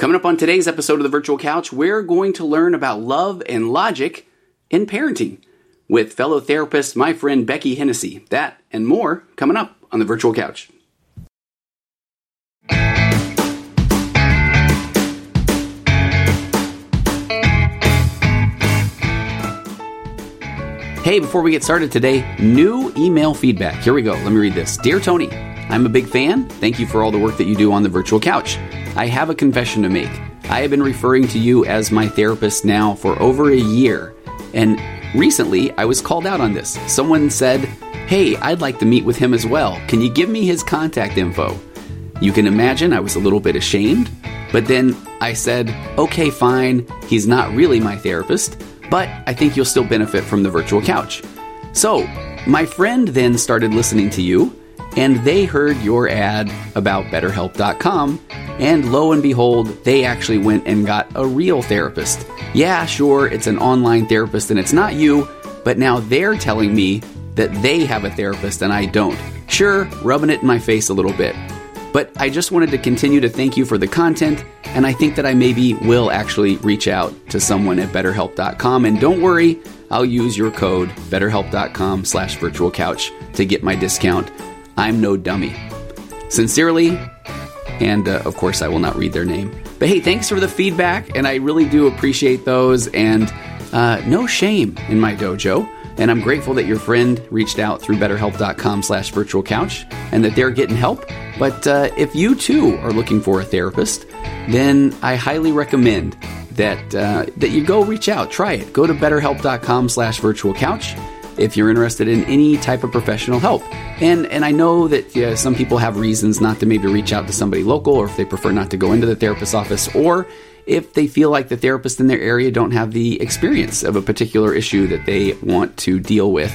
Coming up on today's episode of the Virtual Couch, we're going to learn about love and logic in parenting with fellow therapist, my friend Beckie Hennessy. That and more coming up on the Virtual Couch. Hey, before we get started today, new email feedback. Here we go. Let me read this. Dear Tony, I'm a big fan. Thank you for all the work that you do on the virtual couch. I have a confession to make. I have been referring to you as my therapist now for over a year. And recently, I was called out on this. Someone said, Hey, I'd like to meet with him as well. Can you give me his contact info? You can imagine I was a little bit ashamed, but then I said, Okay, fine. He's not really my therapist but I think you'll still benefit from the virtual couch. So, my friend then started listening to you, and they heard your ad about BetterHelp.com, and lo and behold, they actually went and got a real therapist. Yeah, sure, it's an online therapist and it's not you, but now they're telling me that they have a therapist and I don't. Sure, rubbing it in my face a little bit. But I just wanted to continue to thank you for the content, and I think that I maybe will actually reach out to someone at betterhelp.com. And don't worry, I'll use your code betterhelp.com slash virtual couch to get my discount. I'm no dummy. Sincerely, and uh, of course, I will not read their name. But hey, thanks for the feedback, and I really do appreciate those. And uh, no shame in my dojo. And I'm grateful that your friend reached out through betterhelp.com slash virtual couch and that they're getting help. But uh, if you too are looking for a therapist, then I highly recommend that uh, that you go reach out, try it. Go to betterhelp.com slash virtual couch if you're interested in any type of professional help. And and I know that yeah, some people have reasons not to maybe reach out to somebody local or if they prefer not to go into the therapist's office or if they feel like the therapists in their area don't have the experience of a particular issue that they want to deal with,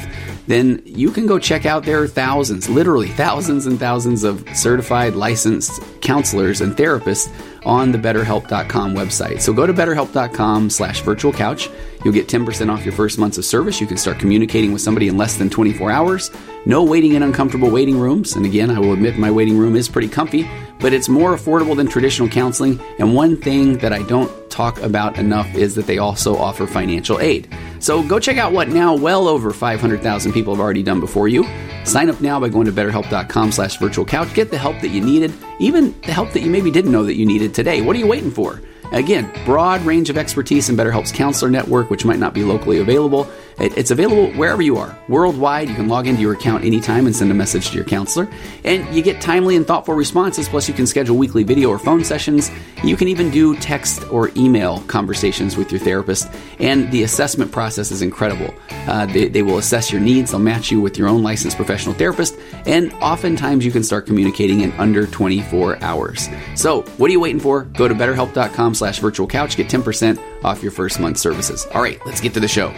then you can go check out there are thousands, literally thousands and thousands of certified licensed counselors and therapists on the betterhelp.com website. So go to betterhelp.com slash virtual couch. You'll get 10% off your first months of service. You can start communicating with somebody in less than 24 hours. No waiting in uncomfortable waiting rooms. And again, I will admit my waiting room is pretty comfy, but it's more affordable than traditional counseling. And one thing that I don't talk about enough is that they also offer financial aid. So go check out what now well over 500,000 people have already done before you. Sign up now by going to betterhelp.com slash virtual couch. Get the help that you needed, even the help that you maybe didn't know that you needed today. What are you waiting for? Again, broad range of expertise in BetterHelp's counselor network, which might not be locally available. It's available wherever you are, worldwide. You can log into your account anytime and send a message to your counselor. And you get timely and thoughtful responses, plus, you can schedule weekly video or phone sessions. You can even do text or email conversations with your therapist. And the assessment process is incredible. Uh, they, they will assess your needs, they'll match you with your own licensed professional therapist, and oftentimes you can start communicating in under 24 hours. So, what are you waiting for? Go to betterhelp.com slash virtual couch, get 10% off your first month services. All right, let's get to the show.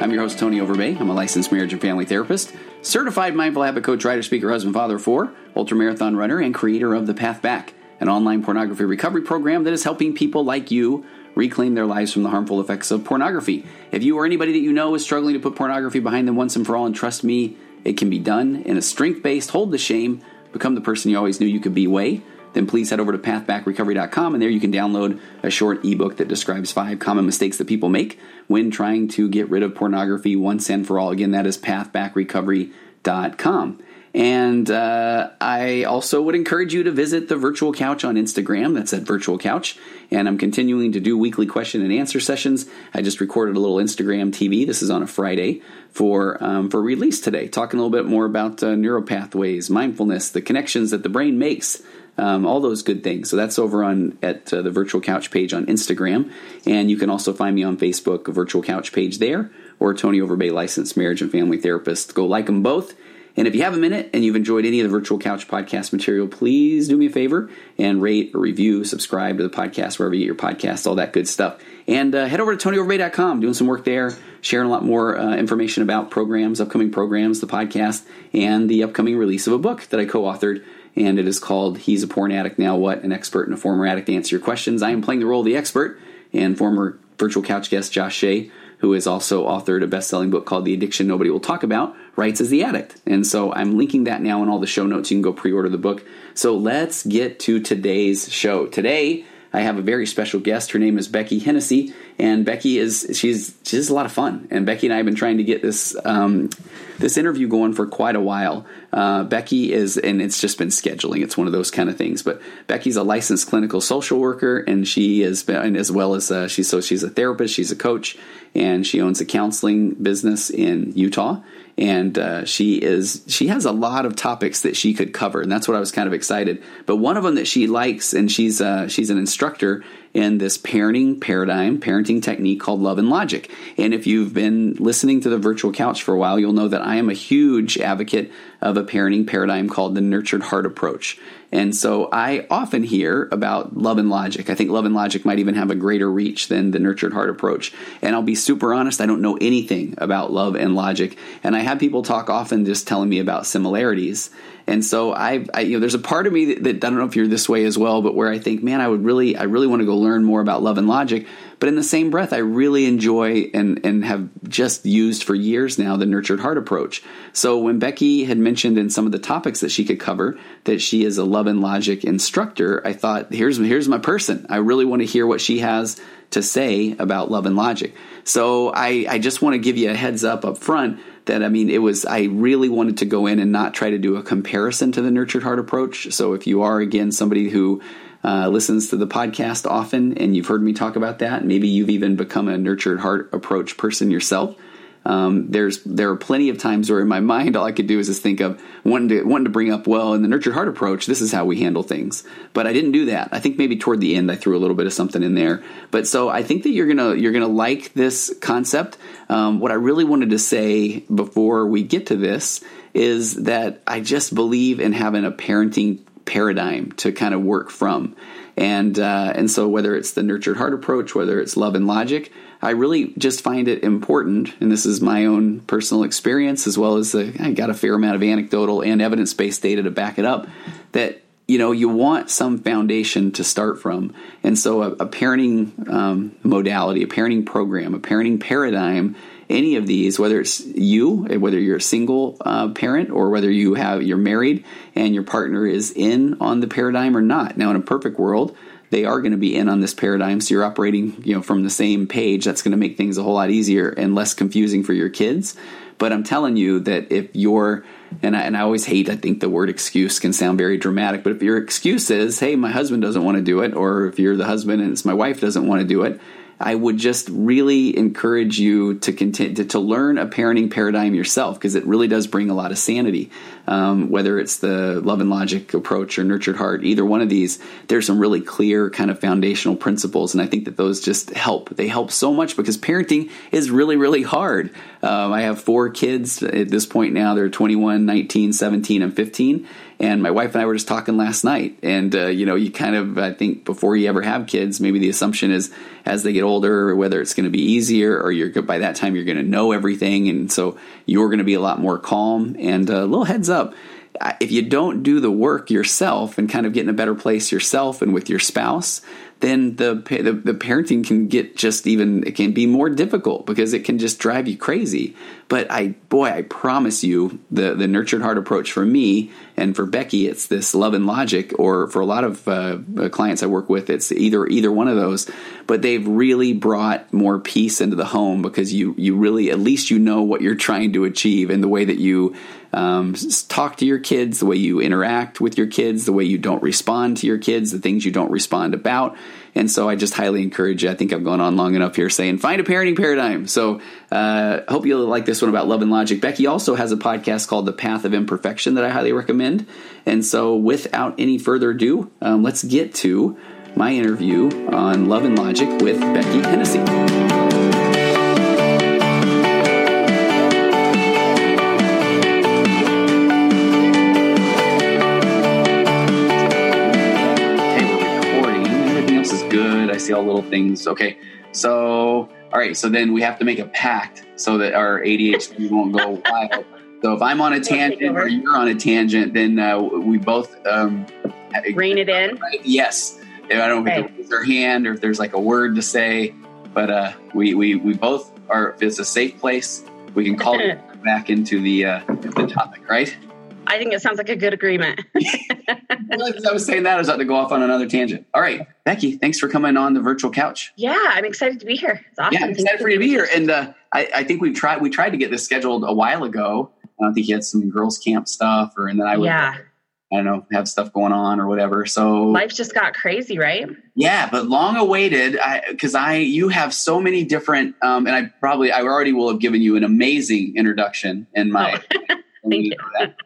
I'm your host, Tony Overbay. I'm a licensed marriage and family therapist, certified mindful habit coach, writer, speaker, husband, father for, ultramarathon runner, and creator of The Path Back, an online pornography recovery program that is helping people like you reclaim their lives from the harmful effects of pornography. If you or anybody that you know is struggling to put pornography behind them once and for all, and trust me, it can be done in a strength based, hold the shame, become the person you always knew you could be way then please head over to pathbackrecovery.com and there you can download a short ebook that describes five common mistakes that people make when trying to get rid of pornography once and for all. Again, that is pathbackrecovery.com. And uh, I also would encourage you to visit the Virtual Couch on Instagram. That's at Virtual Couch. And I'm continuing to do weekly question and answer sessions. I just recorded a little Instagram TV. This is on a Friday for um, for release today, talking a little bit more about uh, neuropathways, mindfulness, the connections that the brain makes um, all those good things. So that's over on at uh, the Virtual Couch page on Instagram, and you can also find me on Facebook, Virtual Couch page there, or Tony Overbay, licensed marriage and family therapist. Go like them both, And if you have a minute and you've enjoyed any of the Virtual Couch podcast material, please do me a favor and rate or review, subscribe to the podcast wherever you get your podcasts, all that good stuff. And uh, head over to TonyOverbay.com, doing some work there, sharing a lot more uh, information about programs, upcoming programs, the podcast, and the upcoming release of a book that I co authored. And it is called He's a Porn Addict Now What? An Expert and a Former Addict Answer Your Questions. I am playing the role of the expert, and former Virtual Couch guest Josh Shea who has also authored a best-selling book called The Addiction Nobody Will Talk About, writes as the addict. And so I'm linking that now in all the show notes. You can go pre-order the book. So let's get to today's show. Today, I have a very special guest. Her name is Beckie Hennessy, and Beckie is she's she's a lot of fun. And Beckie and I have been trying to get this um, this interview going for quite a while. Uh, Beckie is, and it's just been scheduling. It's one of those kind of things. But Beckie's a licensed clinical social worker, and she has been, as well as uh, she's so she's a therapist, she's a coach, and she owns a counseling business in Utah and uh, she is she has a lot of topics that she could cover, and that's what I was kind of excited. But one of them that she likes, and she's uh, she's an instructor in this parenting paradigm, parenting technique called Love and Logic. And if you've been listening to the virtual couch for a while, you'll know that I am a huge advocate of a parenting paradigm called the nurtured heart approach. And so I often hear about love and logic. I think love and logic might even have a greater reach than the nurtured heart approach. And I'll be super honest, I don't know anything about love and logic. And I have people talk often just telling me about similarities. And so I, I you know, there's a part of me that, that, I don't know if you're this way as well, but where I think, man, I would really, I really want to go learn more about love and logic. But in the same breath, I really enjoy and and have just used for years now the nurtured heart approach. So when Beckie had mentioned in some of the topics that she could cover that she is a love and logic instructor, I thought, here's here's my person. I really want to hear what she has to say about love and logic. So I, I just want to give you a heads up up front that I mean, it was, I really wanted to go in and not try to do a comparison to the nurtured heart approach. So if you are, again, somebody who uh, listens to the podcast often and you've heard me talk about that, maybe you've even become a nurtured heart approach person yourself. Um, there's there are plenty of times where in my mind all I could do is just think of wanting to wanting to bring up well in the nurtured heart approach this is how we handle things. But I didn't do that. I think maybe toward the end I threw a little bit of something in there. But so I think that you're gonna you're gonna like this concept. Um, what I really wanted to say before we get to this is that I just believe in having a parenting paradigm to kind of work from and uh, and so whether it's the nurtured heart approach whether it's love and logic I really just find it important, and this is my own personal experience as well as the, I got a fair amount of anecdotal and evidence based data to back it up, that you know you want some foundation to start from, and so a, a parenting um, modality, a parenting program, a parenting paradigm. Any of these, whether it's you, whether you're a single uh, parent, or whether you have you're married and your partner is in on the paradigm or not. Now, in a perfect world, they are going to be in on this paradigm. So you're operating, you know, from the same page. That's going to make things a whole lot easier and less confusing for your kids. But I'm telling you that if you're, and I, and I always hate, I think the word excuse can sound very dramatic, but if your excuse is, hey, my husband doesn't want to do it, or if you're the husband and it's my wife doesn't want to do it, I would just really encourage you to continue to, to learn a parenting paradigm yourself because it really does bring a lot of sanity. Um, whether it's the love and logic approach or nurtured heart, either one of these, there's some really clear kind of foundational principles, and I think that those just help. They help so much because parenting is really, really hard. Um, I have four kids at this point now. They're 21, 19, 17, and 15 and my wife and I were just talking last night, and uh, you know, you kind of I think before you ever have kids, maybe the assumption is as they get older, whether it's going to be easier or you're by that time you're going to know everything, and so you're going to be a lot more calm. And a uh, little heads up if you don't do the work yourself and kind of get in a better place yourself and with your spouse, then the, the, the parenting can get just even it can be more difficult because it can just drive you crazy. But I boy, I promise you, the the nurtured heart approach for me and for Beckie, it's this love and logic. Or for a lot of uh, uh, clients I work with, it's either either one of those. But they've really brought more peace into the home because you you really at least you know what you're trying to achieve and the way that you um, talk to your kids, the way you interact with your kids, the way you don't respond to your kids, the things you don't respond about. And so I just highly encourage you. I think I've gone on long enough here saying find a parenting paradigm. So uh, hope you'll like this one about love and logic. Beckie also has a podcast called The Path of Imperfection that I highly recommend. And so without any further ado, um, let's get to my interview on love and logic with Beckie Hennessy. Things. Okay, so all right, so then we have to make a pact so that our ADHD won't go wild. So if I'm on a tangent or you're on a tangent, then uh, we both um, rein it in. Right? Yes. I don't know if okay. raise our hand or if there's like a word to say, but uh, we, we we both are. If it's a safe place, we can call it back into the uh, the topic, right? I think it sounds like a good agreement. As I was saying that, I was about to go off on another tangent. All right, Beckie, thanks for coming on the virtual couch. Yeah, I'm excited to be here. It's awesome. Yeah, I'm excited for you to be here. And uh, I, I, think we tried we tried to get this scheduled a while ago. I don't think you had some girls' camp stuff, or and then I would. Yeah. I don't know, have stuff going on or whatever. So life just got crazy, right? Yeah, but long awaited. Because I, I, you have so many different, um, and I probably, I already will have given you an amazing introduction in my oh. Thank you.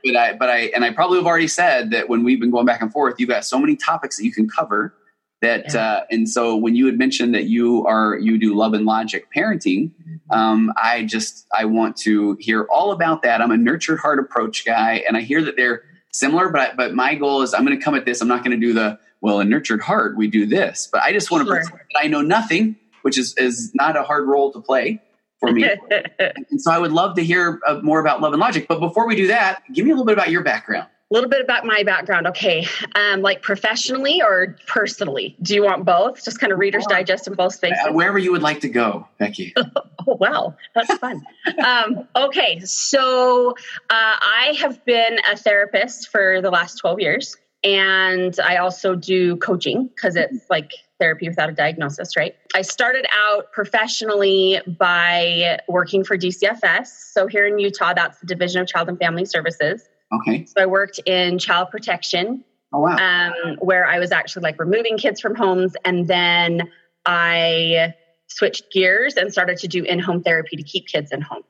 But I, but I, and I probably have already said that when we've been going back and forth, you've got so many topics that you can cover that, yeah. uh, and so when you had mentioned that you are, you do love and logic parenting, um, I just, I want to hear all about that. I'm a nurtured heart approach guy, and I hear that they're similar, but, I, but my goal is I'm going to come at this. I'm not going to do the, well, in nurtured heart, we do this, but I just want to, that I know nothing, which is, is not a hard role to play for me. and so I would love to hear uh, more about Love and Logic. But before we do that, give me a little bit about your background. A little bit about my background. Okay. Um, like professionally or personally? Do you want both? Just kind of Reader's Digest in both spaces? Uh, wherever you would like to go, Beckie. oh, wow. That's fun. um, okay. So uh, I have been a therapist for the last 12 years. And I also do coaching because it's like therapy without a diagnosis, right? I started out professionally by working for DCFS. So here in Utah, that's the Division of Child and Family Services. Okay. So I worked in child protection. Oh, wow. Um, where I was actually like removing kids from homes. And then I switched gears and started to do in home therapy to keep kids in homes.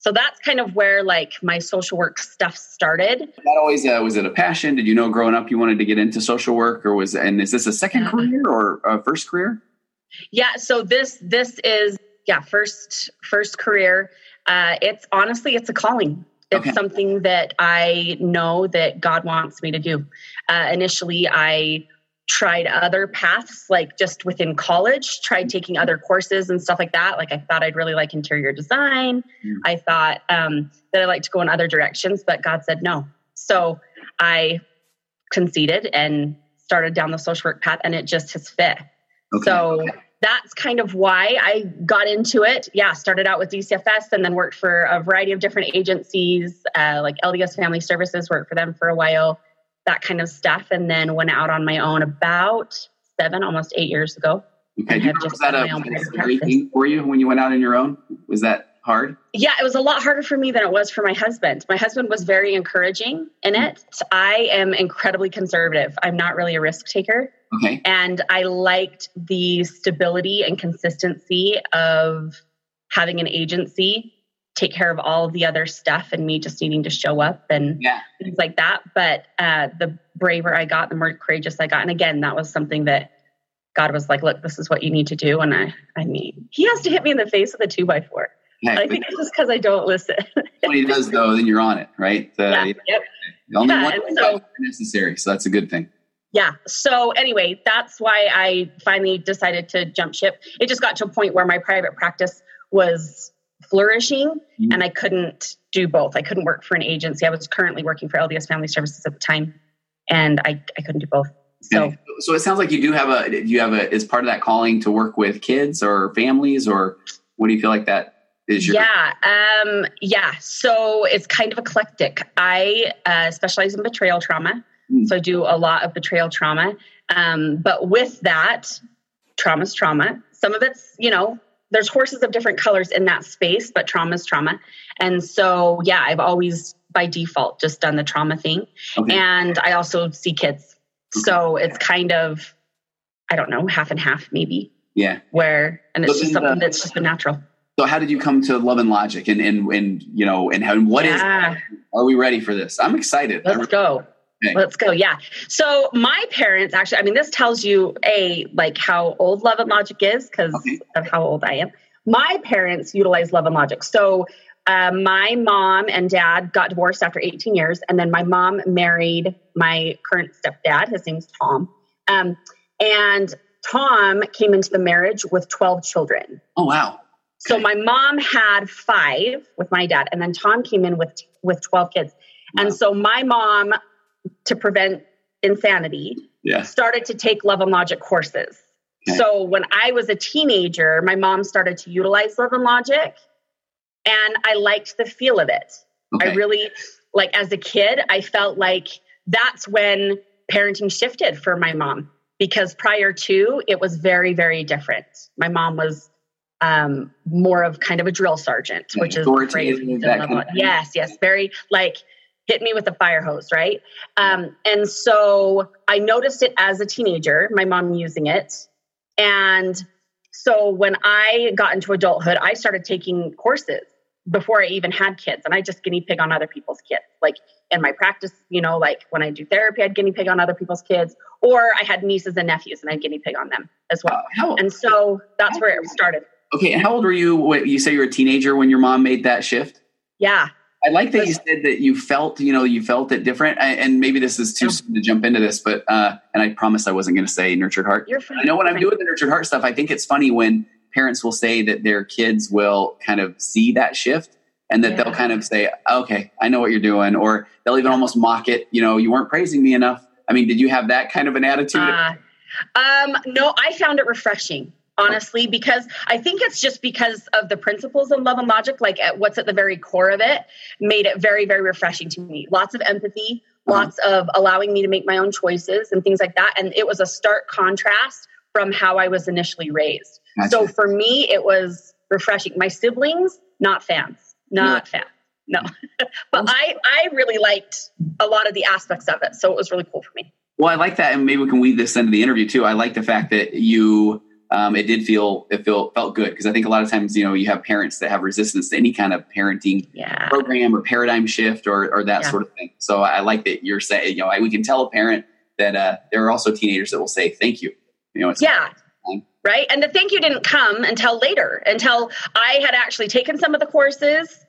So that's kind of where like my social work stuff started. That always uh, was it a passion? Did you know growing up you wanted to get into social work, or was and is this a second yeah. career or a first career? Yeah, so this this is yeah first first career. Uh, it's honestly it's a calling. It's okay. something that I know that God wants me to do. Uh, initially, I tried other paths like just within college tried taking other courses and stuff like that. Like i thought i'd really like interior design. Mm. i thought um, that i like to go in other directions but god said no. So i conceded and started down the social work path and it just has fit. Okay. so that's kind of why i got into it. Yeah started out with dcfs and then worked for a variety of different agencies uh, like lds family services worked for them for a while that kind of stuff, and then went out on my own about seven, almost eight years ago. Okay, you was that a, great thing for you when you went out on your own? Was that hard? Yeah, it was a lot harder for me than it was for my husband. My husband was very encouraging in it. I am incredibly conservative. I'm not really a risk taker. Okay. And I liked the stability and consistency of having an agency take care of all of the other stuff and me just needing to show up and yeah. things like that. But uh, the braver I got, the more courageous I got. And again, that was something that God was like, look, this is what you need to do. And I, I mean, he has to hit me in the face with a two by four. Yeah, I think it's just because I don't listen. when he does, though, then you're on it, right? The, yeah, yep. only yeah, one so, necessary. So that's a good thing. Yeah. So anyway, that's why I finally decided to jump ship. It just got to a point where my private practice was flourishing mm-hmm. and I couldn't do both. I couldn't work for an agency. I was currently working for LDS Family Services at the time and I, I couldn't do both. So, so it sounds like you do have a, you have a, is part of that calling to work with kids or families or what do you feel like that is your? Yeah. Um, yeah. So it's kind of eclectic. I uh, specialize in betrayal trauma. Mm. So I do a lot of betrayal trauma. Um, but with that, trauma's trauma. Some of it's, you know, there's horses of different colors in that space, but trauma is trauma. And so, yeah, I've always by default just done the trauma thing. Okay. And I also see kids. Okay. So it's kind of, I don't know, half and half maybe. Yeah. Where, and it's so just uh, something that's just been natural. So how did you come to love and logic and, and, and you know, and how, and what yeah. is, are we ready for this? I'm excited. Let's go. Okay. Let's go. Yeah. So my parents actually, I mean, this tells you a like how old Love and Logic is because okay. of how old I am. My parents utilize Love and Logic. So uh, my mom and dad got divorced after 18 years, and then my mom married my current stepdad. His name's Tom. Um, and Tom came into the marriage with 12 children. Oh, wow. Okay. So my mom had five with my dad, and then Tom came in with with 12 kids. Wow. And so my mom, to prevent insanity, yeah. started to take love and logic courses. Okay. So when I was a teenager, my mom started to utilize love and logic, and I liked the feel of it. Okay. I really like as a kid, I felt like that's when parenting shifted for my mom because prior to it was very very different. My mom was um, more of kind of a drill sergeant, which is great. Yes, yes, very like hit me with a fire hose, right? Um, and so I noticed it as a teenager, my mom using it. And so when I got into adulthood, I started taking courses before I even had kids. And I just guinea pig on other people's kids. Like in my practice, you know, like when I do therapy, I'd guinea pig on other people's kids. Or I had nieces and nephews and I'd guinea pig on them as well. Uh, and so that's where it started. Okay. And how old were you? You say you were a teenager when your mom made that shift? Yeah. I like that you said that you felt, you know, you felt it different. And maybe this is too soon to jump into this, but, uh, and I promised I wasn't going to say nurtured heart. You're. I know when I'm doing the nurtured heart stuff, I think it's funny when parents will say that their kids will kind of see that shift and that yeah. they'll kind of say, okay, I know what you're doing. Or they'll even almost mock it. You know, you weren't praising me enough. I mean, did you have that kind of an attitude? Uh, um, no, I found it refreshing honestly, because I think it's just because of the principles of love and logic, like at what's at the very core of it, made it very, very refreshing to me. Lots of empathy, uh-huh. lots of allowing me to make my own choices and things like that. And it was a stark contrast from how I was initially raised. Gotcha. So for me, it was refreshing. My siblings, not fans, not yeah. fans. No, but I, I really liked a lot of the aspects of it. So it was really cool for me. Well, I like that. And maybe we can weave this into the interview too. I like the fact that you um, it did feel it felt felt good because I think a lot of times you know you have parents that have resistance to any kind of parenting yeah. program or paradigm shift or or that yeah. sort of thing. So I like that you're saying you know I, we can tell a parent that uh, there are also teenagers that will say thank you. You know, yeah. Right. And the thank you didn't come until later, until I had actually taken some of the courses.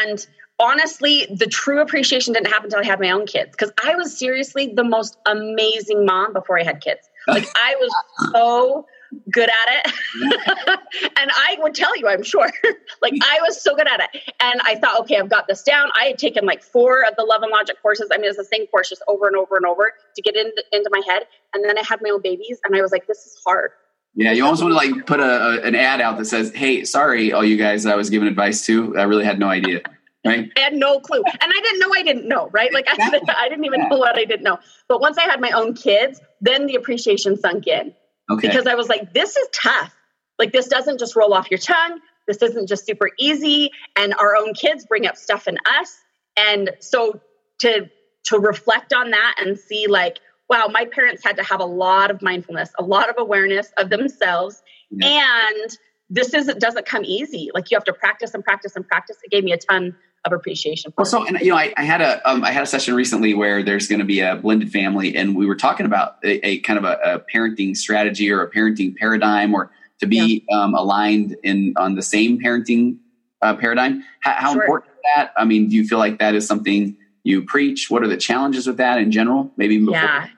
And honestly, the true appreciation didn't happen until I had my own kids because I was seriously the most amazing mom before I had kids. Like I was so good at it. and I would tell you, I'm sure, like I was so good at it. And I thought, okay, I've got this down. I had taken like four of the love and logic courses. I mean, it's the same course just over and over and over to get into, into my head. And then I had my own babies and I was like, this is hard. Yeah, you almost want to like put a, a, an ad out that says, "Hey, sorry, all you guys I was giving advice to. I really had no idea." Right? I had no clue, and I didn't know I didn't know. Right? Like I, I didn't even know what I didn't know. But once I had my own kids, then the appreciation sunk in Okay. Because I was like, this is tough. Like, this doesn't just roll off your tongue. This isn't just super easy. And our own kids bring up stuff in us. And so to, to reflect on that and see, like, wow, my parents had to have a lot of mindfulness, a lot of awareness of themselves. Yeah. And this is, doesn't come easy. Like, you have to practice and practice and practice. It gave me a ton of appreciation. well, so and you know, I, I had a um, I had a session recently where there's going to be a blended family, and we were talking about a, a kind of a, a, parenting strategy or a parenting paradigm, or to be yeah. um, aligned in on the same parenting uh, paradigm. How, how sure. important is that? I mean, do you feel like that is something you preach? What are the challenges with that in general? Maybe yeah.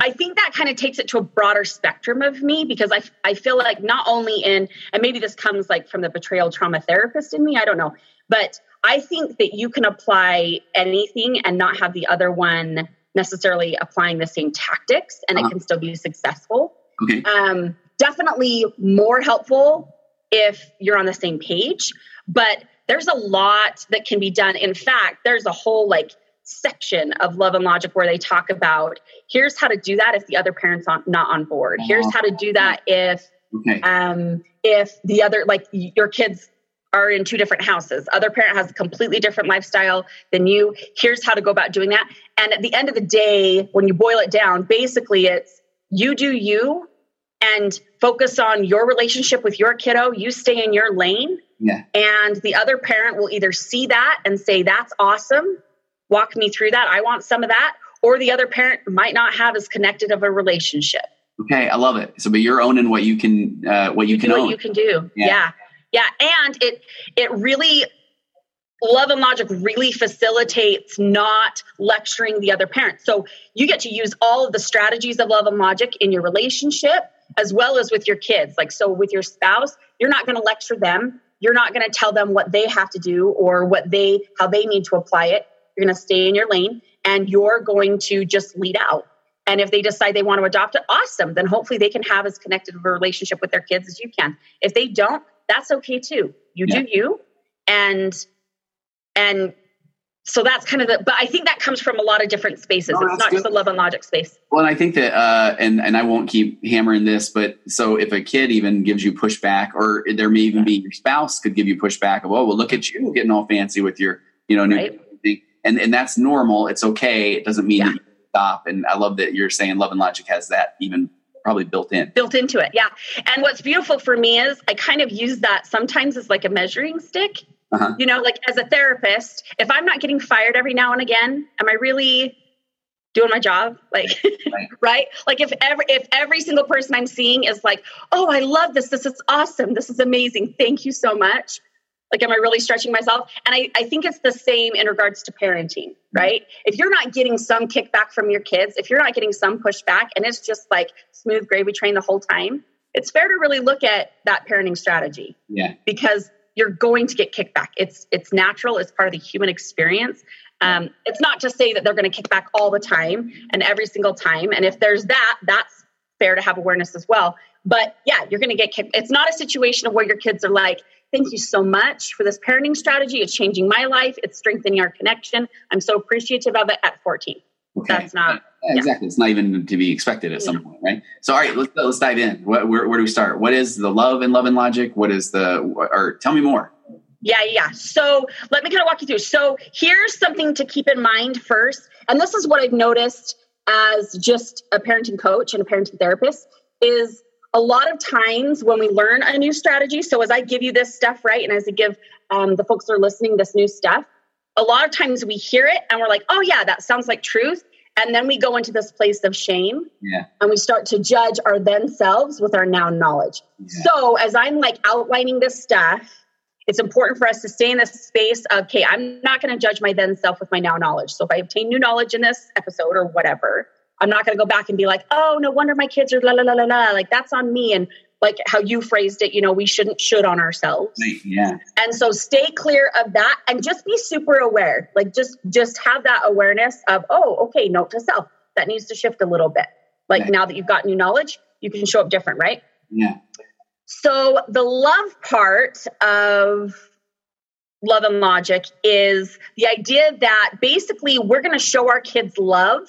I think that kind of takes it to a broader spectrum of me because I, I feel like not only in, and maybe this comes like from the betrayal trauma therapist in me, I don't know, but I think that you can apply anything and not have the other one necessarily applying the same tactics and uh-huh. it can still be successful. Okay. Um, definitely more helpful if you're on the same page, but there's a lot that can be done. In fact, there's a whole like section of Love and Logic where they talk about here's how to do that if the other parent's on, not on board. Here's uh-huh. how to do that if okay. um, if the other like your kids are in two different houses. Other parent has a completely different lifestyle than you. Here's how to go about doing that. And at the end of the day, when you boil it down, basically it's you do you and focus on your relationship with your kiddo. You stay in your lane. Yeah. And the other parent will either see that and say, that's awesome. Walk me through that. I want some of that. Or the other parent might not have as connected of a relationship. Okay, I love it. So, but you're owning what you can, uh, what you, you can own. What you can do. yeah. yeah. Yeah, and it it really love and logic really facilitates not lecturing the other parent. So you get to use all of the strategies of love and logic in your relationship as well as with your kids. Like, so with your spouse, you're not going to lecture them. You're not going to tell them what they have to do or what they, how they need to apply it. You're going to stay in your lane and you're going to just lead out. And if they decide they want to adopt it, awesome. Then hopefully they can have as connected of a relationship with their kids as you can. If they don't, that's okay too. You yeah. do you. And and so that's kind of the but i think that comes from a lot of different spaces no, it's not good. just the love and logic space well and i think that uh and and i won't keep hammering this but so if a kid even gives you pushback or there may even be your spouse could give you pushback of oh well look at you getting all fancy with your you know new right. And and that's normal it's okay it doesn't mean yeah. stop and i love that you're saying love and logic has that even probably built in built into it yeah and what's beautiful for me is i kind of use that sometimes as like a measuring stick uh-huh. You know, like as a therapist, if I'm not getting fired every now and again, am I really doing my job? Like, right. right? Like if every if every single person I'm seeing is like, oh, I love this. This is awesome. This is amazing. Thank you so much. Like, am I really stretching myself? And I, I think it's the same in regards to parenting, right? If you're not getting some kickback from your kids, if you're not getting some pushback, and it's just like smooth gravy train the whole time, it's fair to really look at that parenting strategy. Yeah. Because you're going to get kickback. It's it's natural. It's part of the human experience. Um, it's not to say that they're going to kick back all the time and every single time. And if there's that, that's fair to have awareness as well. But yeah, you're going to get kicked. It's not a situation of where your kids are like, "Thank you so much for this parenting strategy. It's changing my life. It's strengthening our connection. I'm so appreciative of it." At 14, okay. that's not yeah, exactly. It's not even to be expected at some point, right? So, all right, let's let's dive in. Where, where, where do we start? What is the love and love and logic? What is the or tell me more. Yeah, yeah. So let me kind of walk you through. So here's something to keep in mind first, and this is what I've noticed as just a parenting coach and a parenting therapist is a lot of times when we learn a new strategy. So as I give you this stuff, right, and as I give um, the folks that are listening this new stuff, a lot of times we hear it and we're like, oh yeah, that sounds like truth. And then we go into this place of shame. Yeah. And we start to judge our then selves with our now knowledge. Yeah. So as I'm like outlining this stuff, it's important for us to stay in this space of, okay, I'm not going to judge my then self with my now knowledge. So if I obtain new knowledge in this episode or whatever, I'm not going to go back and be like, oh, no wonder my kids are la la la la la. Like that's on me. And like how you phrased it, you know, we shouldn't should on ourselves. Yeah. And so stay clear of that and just be super aware. Like just just have that awareness of, oh, okay, note to self. That needs to shift a little bit. Like right. now that you've got new knowledge, you can show up different, right? Yeah. So the love part of love and logic is the idea that basically we're going to show our kids love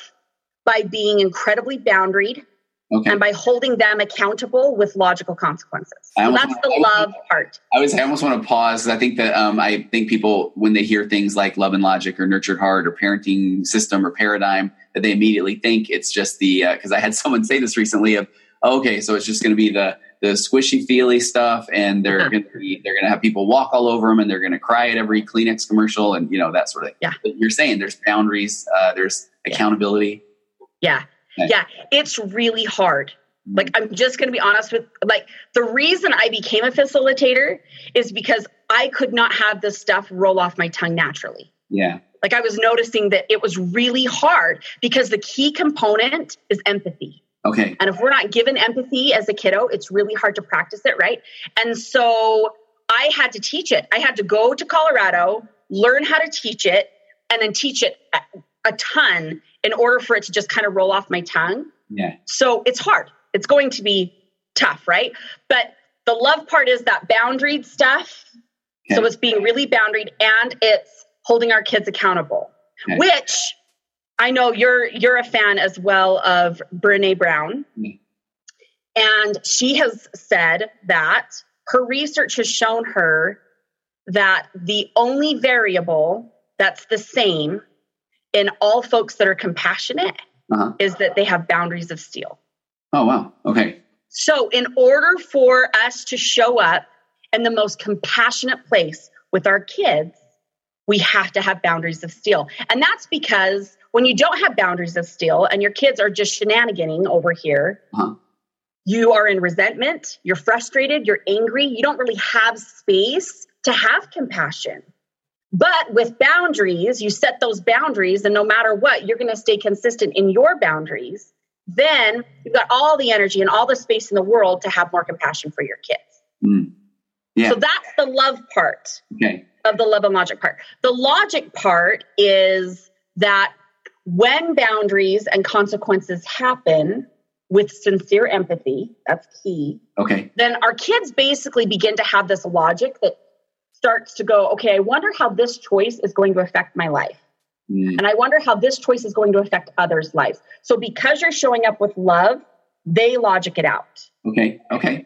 by being incredibly boundaried okay. and by holding them accountable with logical consequences. So that's the love part. I was I almost want to pause. Because I think that um, I think people when they hear things like love and logic or nurtured heart or parenting system or paradigm that they immediately think it's just the because uh, I had someone say this recently of oh, okay so it's just going to be the the squishy feely stuff and they're uh-huh. going to be they're going to have people walk all over them and they're going to cry at every kleenex commercial and you know that sort of thing yeah but you're saying there's boundaries uh, there's accountability yeah okay. yeah it's really hard mm-hmm. like i'm just going to be honest with like the reason i became a facilitator is because i could not have this stuff roll off my tongue naturally yeah like i was noticing that it was really hard because the key component is empathy Okay. And if we're not given empathy as a kiddo, it's really hard to practice it, right? And so I had to teach it. I had to go to Colorado, learn how to teach it, and then teach it a ton in order for it to just kind of roll off my tongue. Yeah. So it's hard. It's going to be tough, right? But the love part is that boundaried stuff. Okay. So it's being really boundaried and it's holding our kids accountable, okay. which I know you're you're a fan as well of Brene Brown. Mm. And she has said that her research has shown her that the only variable that's the same in all folks that are compassionate uh-huh. is that they have boundaries of steel. Oh, wow. Okay. So, in order for us to show up in the most compassionate place with our kids, we have to have boundaries of steel. And that's because when you don't have boundaries of steel and your kids are just shenaniganing over here, uh-huh. you are in resentment, you're frustrated, you're angry, you don't really have space to have compassion. But with boundaries, you set those boundaries, and no matter what, you're going to stay consistent in your boundaries. then you've got all the energy and all the space in the world to have more compassion for your kids. Mm. Yeah. So that's the love part okay. of the love and logic part. The logic part is that when boundaries and consequences happen with sincere empathy, that's key. Okay. Then our kids basically begin to have this logic that starts to go, okay, I wonder how this choice is going to affect my life. Mm. And I wonder how this choice is going to affect others' lives. So because you're showing up with love, they logic it out. Okay. Okay.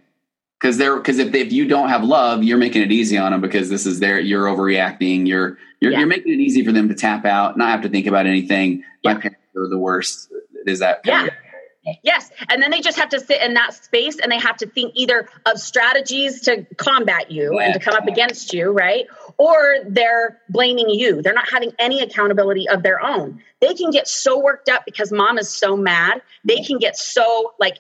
Because they're because if, if you don't have love, you're making it easy on them because this is their you're overreacting. You're you're, yeah. you're making it easy for them to tap out, not have to think about anything. Yeah. My parents are the worst. Is that yeah? Yes. And then they just have to sit in that space and they have to think either of strategies to combat you yeah. and to come up against you, right? Or they're blaming you. They're not having any accountability of their own. They can get so worked up because mom is so mad. They can get so like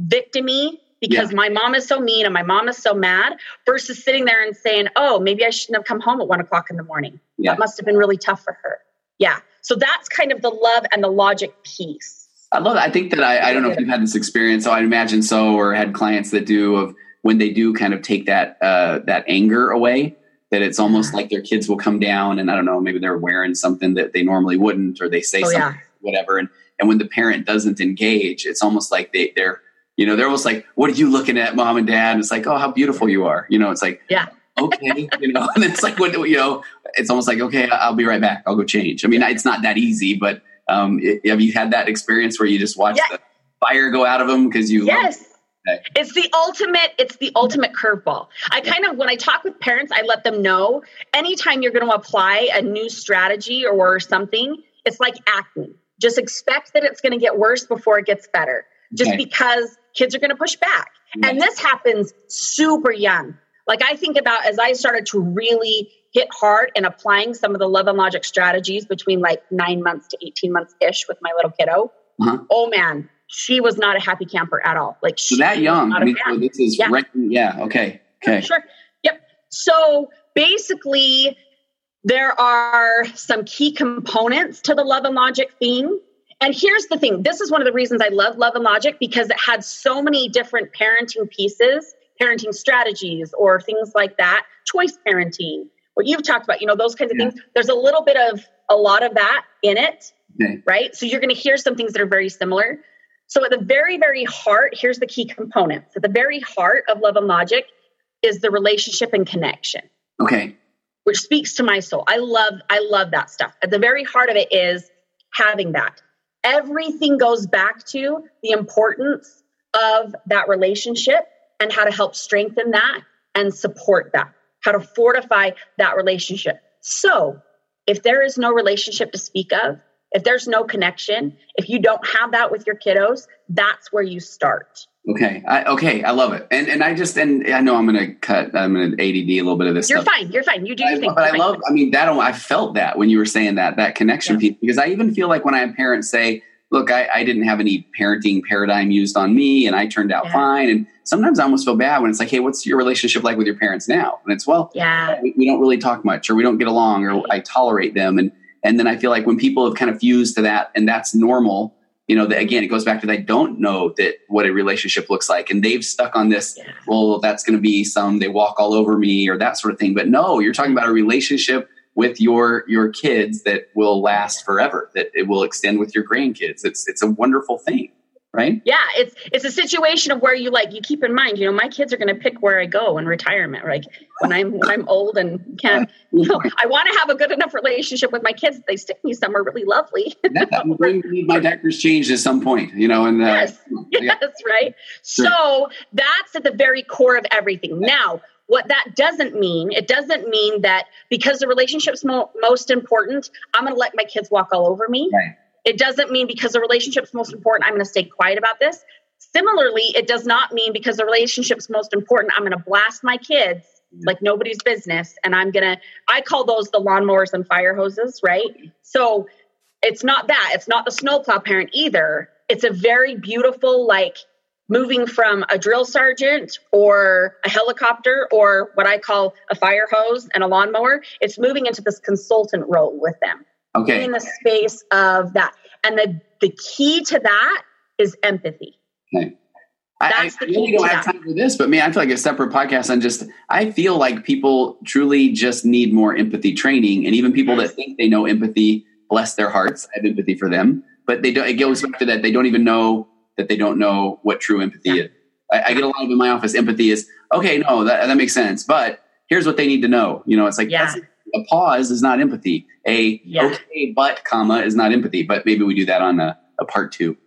victimy because yeah. my mom is so mean and my mom is so mad versus sitting there and saying, oh, maybe I shouldn't have come home at one o'clock in the morning. Yeah. That must have been really tough for her. Yeah. So that's kind of the love and the logic piece. I love that. I think that I, I don't know if you've had this experience, so I imagine so, or had clients that do of when they do kind of take that uh, that anger away. That it's almost like their kids will come down, and I don't know, maybe they're wearing something that they normally wouldn't, or they say oh, something, yeah. whatever. And and when the parent doesn't engage, it's almost like they they're you know they're almost like, what are you looking at, mom and dad? And it's like, oh, how beautiful you are. You know, it's like, yeah, okay, you know, and it's like, what you know, it's almost like, okay, I'll be right back. I'll go change. I mean, it's not that easy, but um, have you had that experience where you just watch yes. the fire go out of them because you? Yes. Okay. It's the ultimate. It's the ultimate curveball. I kind of when I talk with parents, I let them know anytime you're going to apply a new strategy or something, it's like acne. Just expect that it's going to get worse before it gets better. Just okay. because kids are going to push back, yes. and this happens super young. Like I think about as I started to really hit hard in applying some of the love and logic strategies between like nine months to 18 months ish with my little kiddo. Uh-huh. Oh man, she was not a happy camper at all. Like so that young. I mean, so this is yeah. Right, yeah. Okay. Okay. Sure. Yep. So basically, there are some key components to the love and logic theme. And here's the thing this is one of the reasons I love Love and Logic because it had so many different parenting pieces, parenting strategies, or things like that, choice parenting, what you've talked about, you know, those kinds of yeah. things. There's a little bit of a lot of that in it, okay. right? So you're going to hear some things that are very similar. So at the very, very heart, here's the key components. At the very heart of love and logic is the relationship and connection. Okay. Which speaks to my soul. I love, I love that stuff. At the very heart of it is having that. Everything goes back to the importance of that relationship and how to help strengthen that and support that how to fortify that relationship. So, if there is no relationship to speak of, if there's no connection, if you don't have that with your kiddos, that's where you start. Okay. I, okay. I love it. And and I just and I know I'm going to cut. I'm going to ADD a little bit of this. You're stuff. fine. You're fine. You do your thing. But I love. I mean, that I felt that when you were saying that that connection yeah. piece because I even feel like when I have parents say, look, I, I, didn't have any parenting paradigm used on me and I turned out yeah. fine. And sometimes I almost feel bad when it's like, hey, what's your relationship like with your parents now? And it's, well, yeah, we, we don't really talk much or we don't get along or I tolerate them. And, and then I feel like when people have kind of fused to that and that's normal, you know, again, it goes back to they don't know that what a relationship looks like. And they've stuck on this, yeah. well, that's going to be some, they walk all over me or that sort of thing. But no, you're talking about a relationship with your your kids that will last forever that it will extend with your grandkids. It's it's a wonderful thing right? Yeah it's it's a situation of where you like you keep in mind you know my kids are going to pick where i go in retirement like when i'm when i'm old and can't you know i want to have a good enough relationship with my kids they stick me somewhere really lovely. Need my diapers changed at some point you know and uh, yes yes right? Sure. so that's at the very core of everything. Now what that doesn't mean, it doesn't mean that because the relationship's mo- most important, I'm going to let my kids walk all over me. Right. It doesn't mean because the relationship's most important, I'm going to stay quiet about this. Similarly, it does not mean because the relationship's most important, I'm going to blast my kids like nobody's business. And I'm going to, I call those the lawnmowers and fire hoses, right? So it's not that. It's not the snowplow parent either. It's a very beautiful, like, moving from a drill sergeant or a helicopter or what I call a fire hose and a lawnmower. It's moving into this consultant role with them. Okay. In the space of that. And the, the key to that is empathy. Okay. I, I really don't have time for this, but man, I feel like a separate podcast on just. I feel like people truly just need more empathy training, and even people yes. that think they know empathy, bless their hearts, I have empathy for them, but they don't. It goes back to that they don't even know that they don't know what true empathy yeah. is. I, I, get a lot of in my office. Empathy is okay. No, that that makes sense, but here's what they need to know. You know, it's like yeah. a pause is not empathy. A yeah. okay, but comma is not empathy. But maybe we do that on a, a part two.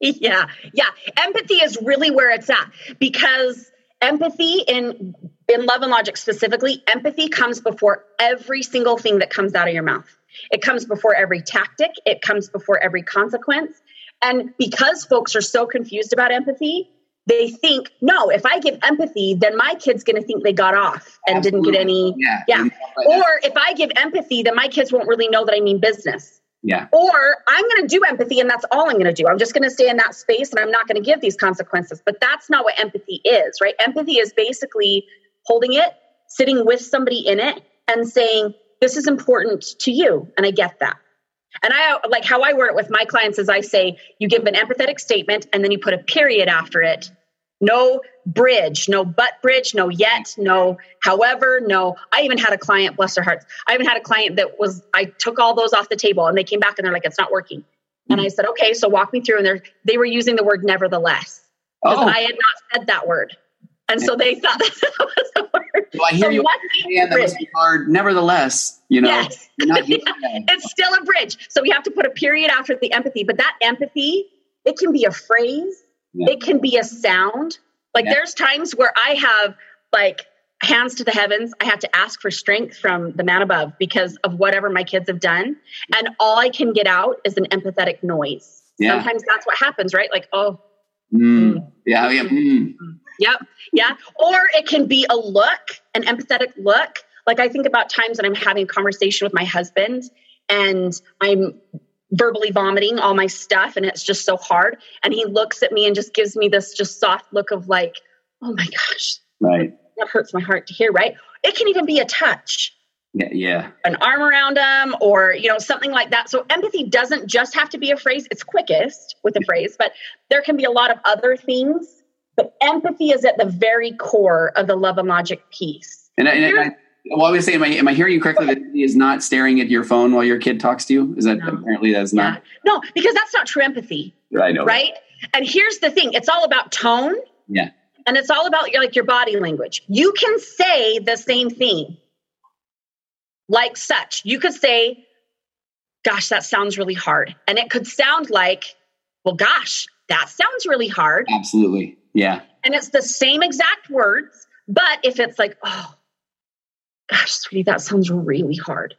Yeah, yeah. Empathy is really where it's at because empathy in in love and logic specifically, empathy comes before every single thing that comes out of your mouth. It comes before every tactic, it comes before every consequence. And because folks are so confused about empathy, they think, no, if I give empathy, then my kid's going to think they got off and Absolutely. didn't get any. Yeah. yeah. Or if I give empathy, then my kids won't really know that I mean business. Yeah. Or I'm going to do empathy and that's all I'm going to do. I'm just going to stay in that space and I'm not going to give these consequences. But that's not what empathy is, right? Empathy is basically holding it, sitting with somebody in it and saying, this is important to you. And I get that. And I like how I word it with my clients is I say, you give an empathetic statement and then you put a period after it no bridge, no but bridge, no yet, no however, no. I even had a client, bless their hearts. I even had a client that was, I took all those off the table and they came back and they're like, it's not working. Mm-hmm. And I said, okay, so walk me through. And they they were using the word nevertheless because oh. I had not said that word. And so they thought that was the word. Well, I hear so you. Yeah, that must be hard. Nevertheless, you know, yes. it's still a bridge. So we have to put a period after the empathy. But that empathy, it can be a phrase, yeah. It can be a sound. Like there's times where I have like hands to the heavens. I have to ask for strength from the man above because of whatever my kids have done. And all I can get out is an empathetic noise. Sometimes that's what happens, right? Like, oh, mm. Mm. yeah, yeah. Mm. Yep. Yeah. Or it can be a look, an empathetic look. Like I think about times when I'm having a conversation with my husband and I'm verbally vomiting all my stuff and it's just so hard. And he looks at me and just gives me this just soft look of like oh my gosh right. that hurts my heart to hear right? It can even be a touch. Yeah, yeah. An arm around them or you know something like that. So empathy doesn't just have to be a phrase. It's quickest with a phrase but there can be a lot of other things but empathy is at the very core of the love and logic piece and, I, and I, well, I was saying, am I, am I hearing you correctly that he is not staring at your phone while your kid talks to you? Is that no. apparently that's not? Yeah. No, because that's not true empathy. I know. Right? That. And here's the thing it's all about tone. Yeah. And it's all about your, like your body language. You can say the same thing like such. You could say, gosh, that sounds really hard. And it could sound like, well, gosh, that sounds really hard. Absolutely. Yeah. And it's the same exact words. But if it's like, oh, gosh, sweetie, that sounds really hard.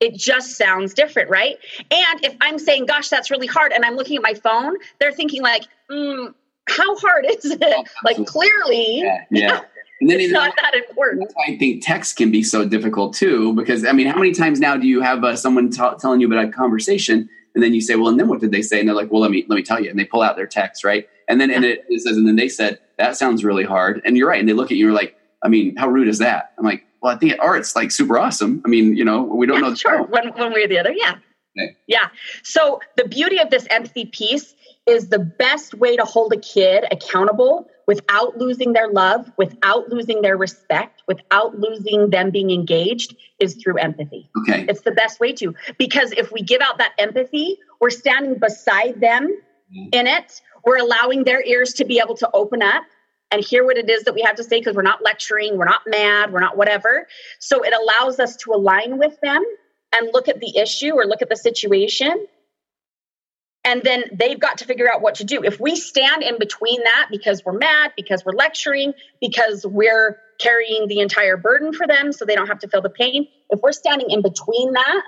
It just sounds different, right? And if I'm saying, gosh, that's really hard, and I'm looking at my phone, they're thinking, like, mm, how hard is it? Oh, like, clearly, yeah. yeah. And then it's not that important. I think text can be so difficult too, because I mean, how many times now do you have uh, someone t- telling you about a conversation, and then you say, "Well, and then what did they say?" And they're like, "Well, let me let me tell you," and they pull out their text, right? And then yeah. and it, it says, and then they said, "That sounds really hard," and you're right, and they look at you, and you're like, "I mean, how rude is that?" I'm like, well, I think art's like super awesome. I mean, you know, we don't yeah, know. Sure, one, one way or the other. Yeah. Okay. Yeah. So the beauty of this empathy piece is the best way to hold a kid accountable without losing their love, without losing their respect, without losing them being engaged is through empathy. Okay. It's the best way to. Because if we give out that empathy, we're standing beside them mm-hmm. in it. We're allowing their ears to be able to open up and hear what it is that we have to say because we're not lecturing, we're not mad, we're not whatever. So it allows us to align with them and look at the issue or look at the situation. And then they've got to figure out what to do. If we stand in between that because we're mad, because we're lecturing, because we're carrying the entire burden for them so they don't have to feel the pain, if we're standing in between that,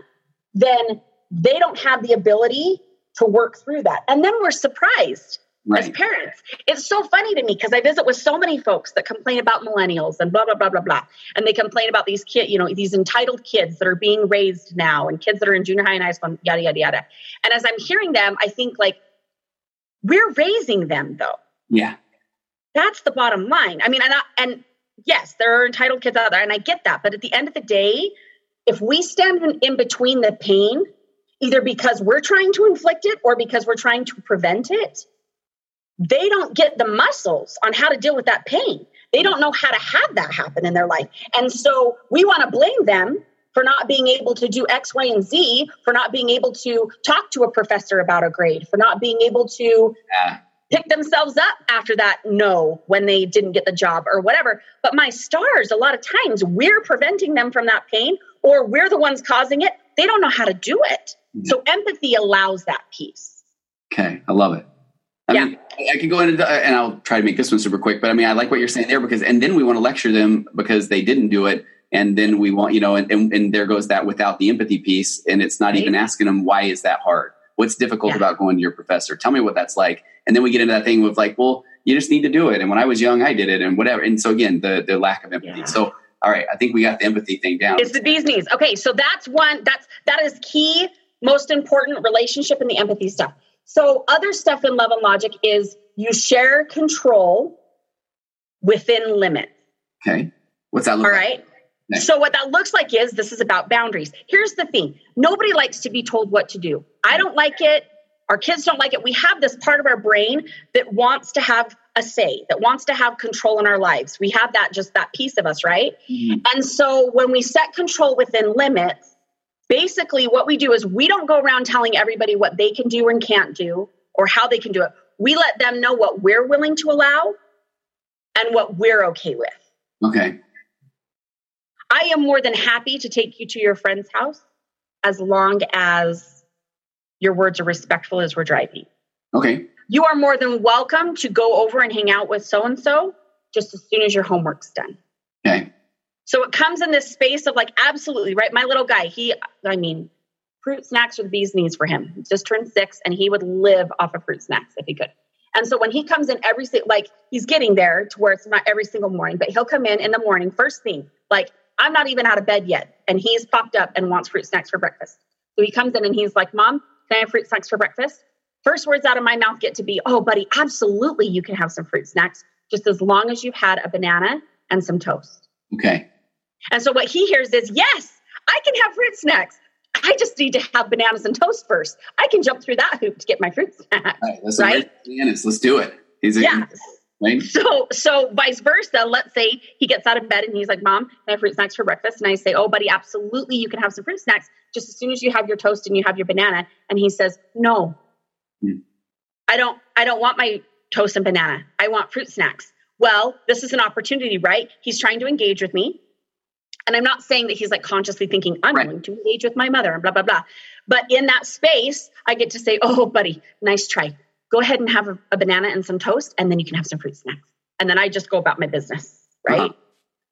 then they don't have the ability to work through that. And then we're surprised right. as parents. It's so funny to me because I visit with so many folks that complain about millennials and blah blah blah blah blah, and they complain about these kids, you know, these entitled kids that are being raised now and kids that are in junior high and high school, yada yada yada. And as I'm hearing them, I think like we're raising them though. Yeah, that's the bottom line. I mean, and I, and yes, there are entitled kids out there, and I get that. But at the end of the day, if we stand in, in between the pain, either because we're trying to inflict it or because we're trying to prevent it, they don't get the muscles on how to deal with that pain. They don't know how to have that happen in their life. And so we want to blame them for not being able to do X, Y, and Z, for not being able to talk to a professor about a grade, for not being able to yeah. pick themselves up after that no when they didn't get the job or whatever. But my stars, a lot of times we're preventing them from that pain or we're the ones causing it. They don't know how to do it. Mm-hmm. So empathy allows that piece. Okay, I love it. I yeah. mean, I can go into and I'll try to make this one super quick, but I mean, I like what you're saying there because, and then we want to lecture them because they didn't do it. And then we want, you know, and, and, and there goes that without the empathy piece. And it's not right. even asking them, why is that hard? What's difficult yeah. about going to your professor? Tell me what that's like. And then we get into that thing with like, well, you just need to do it. And when I was young, I did it and whatever. And so again, the, the lack of empathy. Yeah. So, all right, I think we got the empathy thing down. It's the bee's knees. Okay. So that's one, that's, that is key, most important relationship in the empathy stuff. So other stuff in love and logic is you share control within limits. Okay. What's that look All right. Like? So what that looks like is this is about boundaries. Here's the thing. Nobody likes to be told what to do. I don't like it. Our kids don't like it. We have this part of our brain that wants to have a say, that wants to have control in our lives. We have that just that piece of us, right? Mm-hmm. And so when we set control within limits, basically what we do is we don't go around telling everybody what they can do and can't do or how they can do it we let them know what we're willing to allow and what we're okay with. Okay. I am more than happy to take you to your friend's house as long as your words are respectful as we're driving. Okay. You are more than welcome to go over and hang out with so and so just as soon as your homework's done. Okay. So it comes in this space of like, absolutely, right? My little guy, he, I mean, fruit snacks are the bee's knees for him. He just turned six and he would live off of fruit snacks if he could. And so when he comes in every like he's getting there to where it's not every single morning, but he'll come in in the morning first thing. Like I'm not even out of bed yet, and he's popped up and wants fruit snacks for breakfast. So he comes in and he's like, "Mom, can I have fruit snacks for breakfast?" First words out of my mouth get to be, "Oh, buddy, absolutely, you can have some fruit snacks, just as long as you've had a banana and some toast." Okay. And so what he hears is, "Yes, I can have fruit snacks. I just need to have bananas and toast first. I can jump through that hoop to get my fruit snack. Right. Let's right? bananas. Let's do it. He's yeah. Right? So, so vice versa. Let's say he gets out of bed and he's like, "Mom, I have fruit snacks for breakfast." And I say, "Oh, buddy, absolutely, you can have some fruit snacks just as soon as you have your toast and you have your banana." And he says, "No, hmm. I don't. I don't want my toast and banana. I want fruit snacks." Well, this is an opportunity, right? He's trying to engage with me. And I'm not saying that he's like consciously thinking, I'm right. going to engage with my mother and blah, blah, blah. But in that space, I get to say, oh, buddy, nice try. Go ahead and have a, a banana and some toast, and then you can have some fruit snacks. And then I just go about my business, right? Uh-huh.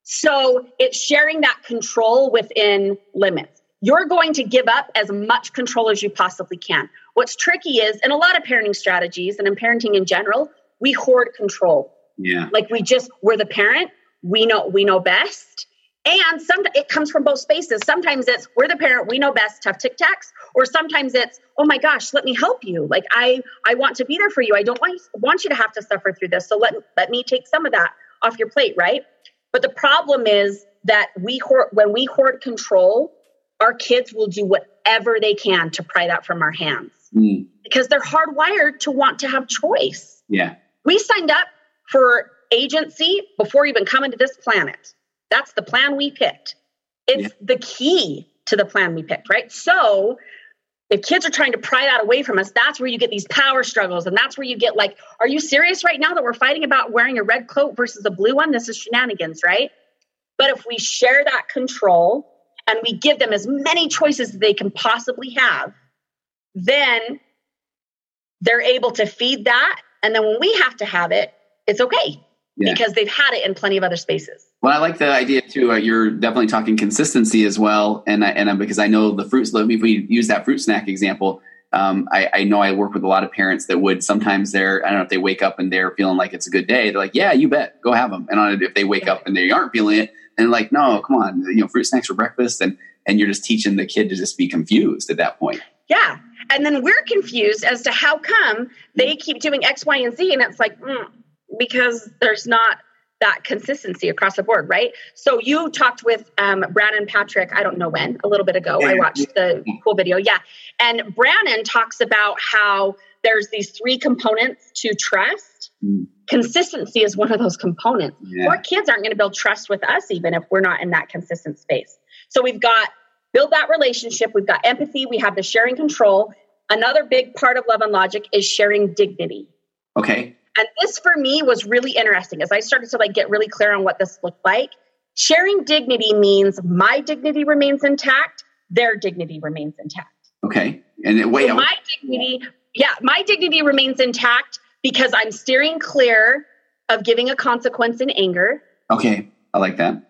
So it's sharing that control within limits. You're going to give up as much control as you possibly can. What's tricky is, in a lot of parenting strategies and in parenting in general, we hoard control. Yeah. Like we just, we're the parent, we know, we know best and some it comes from both spaces. Sometimes it's we're the parent, we know best, tough tic tacs, or sometimes it's oh my gosh, let me help you. Like I I want to be there for you. I don't want want you to have to suffer through this. So let let me take some of that off your plate, right? But the problem is that we hoard when we hoard control, our kids will do whatever they can to pry that from our hands mm. because they're hardwired to want to have choice. Yeah, we signed up for agency before even coming to this planet that's the plan we picked. It's yeah. the key to the plan we picked, right? So if kids are trying to pry that away from us, that's where you get these power struggles. And that's where you get like, are you serious right now that we're fighting about wearing a red coat versus a blue one? This is shenanigans, right? But if we share that control and we give them as many choices as they can possibly have, then they're able to feed that. And then when we have to have it, it's okay yeah. because they've had it in plenty of other spaces. Well, I like the idea too. Uh, you're definitely talking consistency as well, and I, and I, because I know the fruits. If we use that fruit snack example, um, I, I, know I work with a lot of parents that would sometimes they're I don't know if they wake up and they're feeling like it's a good day. They're like, yeah, you bet, go have them. And if they wake up and they aren't feeling it, and like, no, come on, you know, fruit snacks for breakfast, and and you're just teaching the kid to just be confused at that point. Yeah, and then we're confused as to how come they keep doing X, Y, and Z, and it's like mm, because there's not that consistency across the board, right? So you talked with um, Brannon Patrick, I don't know when, a little bit ago. I watched the cool video. Yeah. And Brannon talks about how there's these three components to trust. Mm. Consistency is one of those components. Yeah. Our kids aren't going to build trust with us even if we're not in that consistent space. So we've got build that relationship. We've got empathy. We have the sharing control. Another big part of love and logic is sharing dignity. Okay. And this for me was really interesting as I started to like get really clear on what this looked like. Sharing dignity means my dignity remains intact, their dignity remains intact. Okay. And wait, so my dignity, yeah, my dignity remains intact because I'm steering clear of giving a consequence in anger. Okay. I like that.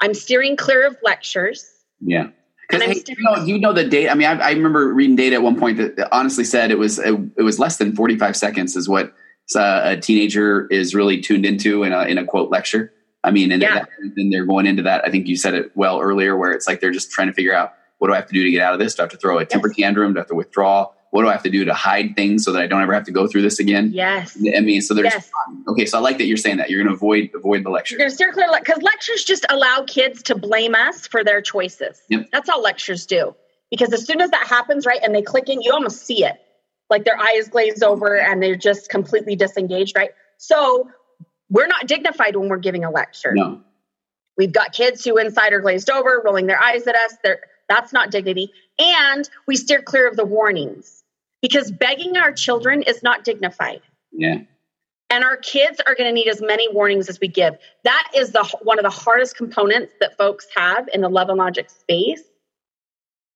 I'm steering clear of lectures. Yeah. Because hey, you know, you know the date. I mean, I, I, remember reading data at one point that honestly said it was it, it was less than 45 seconds is what uh, a teenager is really tuned into in a in a quote lecture. I mean, and yeah. then they're going into that. I think you said it well earlier, where it's like they're just trying to figure out what do I have to do to get out of this? Do I have to throw a temper yes. tantrum? Do I have to withdraw? What do I have to do to hide things so that I don't ever have to go through this again? Yes. I mean, so there's yes. okay. So I like that you're saying that you're going to avoid avoid the lecture. You're going to steer clear because lectures just allow kids to blame us for their choices. Yep. That's all lectures do. Because as soon as that happens, right, and they click in, you almost see it, like their eyes glaze over and they're just completely disengaged, right? So we're not dignified when we're giving a lecture. No. We've got kids who inside are glazed over, rolling their eyes at us. They're that's not dignity. And we steer clear of the warnings because begging our children is not dignified. Yeah. And our kids are going to need as many warnings as we give. That is the one of the hardest components that folks have in the love and logic space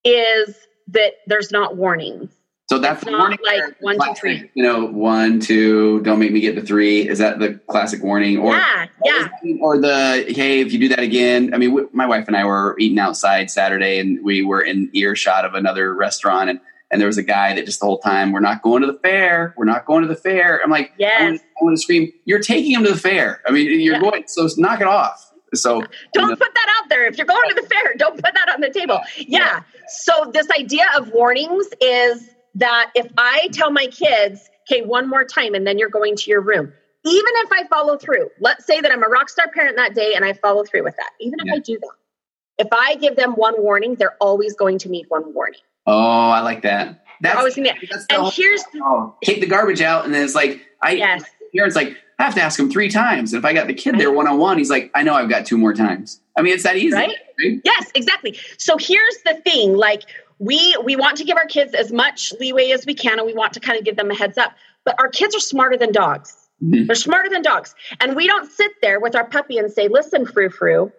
is that there's not warnings. So that's it's not like one, two, three. You know, one, two, don't make me get to three. Is that the classic warning? Or, yeah, yeah. Or the, hey, if you do that again. I mean, we, my wife and I were eating outside Saturday and we were in earshot of another restaurant and, and there was a guy that just the whole time, we're not going to the fair. We're not going to the fair. I'm like, yes. I want to scream, you're taking him to the fair. I mean, you're yeah. going, so knock it off. So don't know. put that out there. If you're going to the fair, don't put that on the table. Yeah. yeah. So this idea of warnings is that if I tell my kids, okay, one more time, and then you're going to your room, even if I follow through, let's say that I'm a rock star parent that day and I follow through with that, even if yeah. I do that, if I give them one warning, they're always going to need one warning. Oh, I like that. That's always gonna, that's and here's oh, take the garbage out, and then it's like I yes. parents like I have to ask him three times. And if I got the kid there one on one, he's like, I know I've got two more times. I mean, it's that easy, right? right? Yes, exactly. So here's the thing: like we we want to give our kids as much leeway as we can and we want to kind of give them a heads up. But our kids are smarter than dogs. Mm-hmm. they're smarter than dogs. And we don't sit there with our puppy and say listen frou frou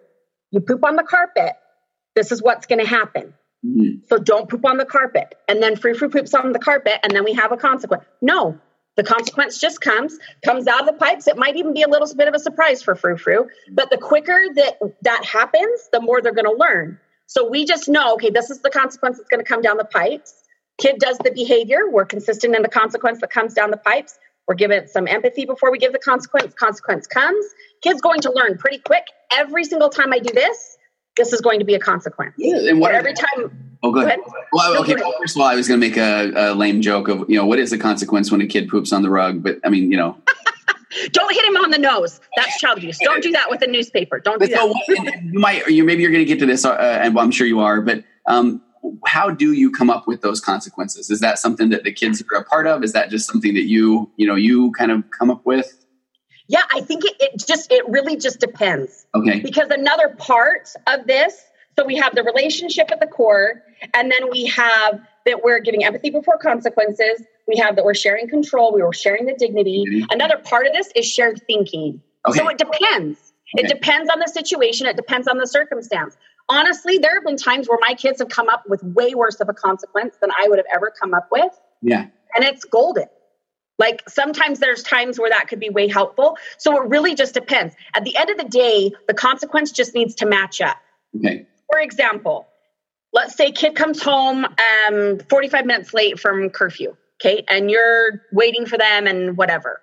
you poop on the carpet. This is what's going to happen. Mm-hmm. so don't poop on the carpet. And then frou frou poops on the carpet and then we have a consequence. No. The consequence just comes comes out of the pipes. It might even be a little bit of a surprise for frou frou but the quicker that that happens the more they're going to learn so we just know, okay, this is the consequence that's going to come down the pipes. Kid does the behavior. We're consistent in the consequence that comes down the pipes. We're giving it some empathy before we give the consequence. Consequence comes. Kid's going to learn pretty quick. Every single time I do this, this is going to be a consequence. Yeah, and what every time. Oh, good. Go well, okay. Well, first of all, I was going to make a, a lame joke of you know what is the consequence when a kid poops on the rug, but I mean you know. Don't hit him on the nose. That's child abuse. Don't do that with a newspaper. Don't do so, that. you might, you maybe you're going to get to this, uh, and well, I'm sure you are. But um, how do you come up with those consequences? Is that something that the kids are a part of? Is that just something that you, you know, you kind of come up with? Yeah, I think it, it just it really just depends. Okay. Because another part of this, so we have the relationship at the core, and then we have that we're giving empathy before consequences. We have that we're sharing control. We were sharing the dignity. Mm-hmm. Another part of this is shared thinking. Okay. So it depends. Okay. It depends on the situation. It depends on the circumstance. Honestly, there have been times where my kids have come up with way worse of a consequence than I would have ever come up with. Yeah. And it's golden. Like sometimes there's times where that could be way helpful. So it really just depends. At the end of the day, the consequence just needs to match up. Okay. For example, let's say kid comes home um, 45 minutes late from curfew okay and you're waiting for them and whatever.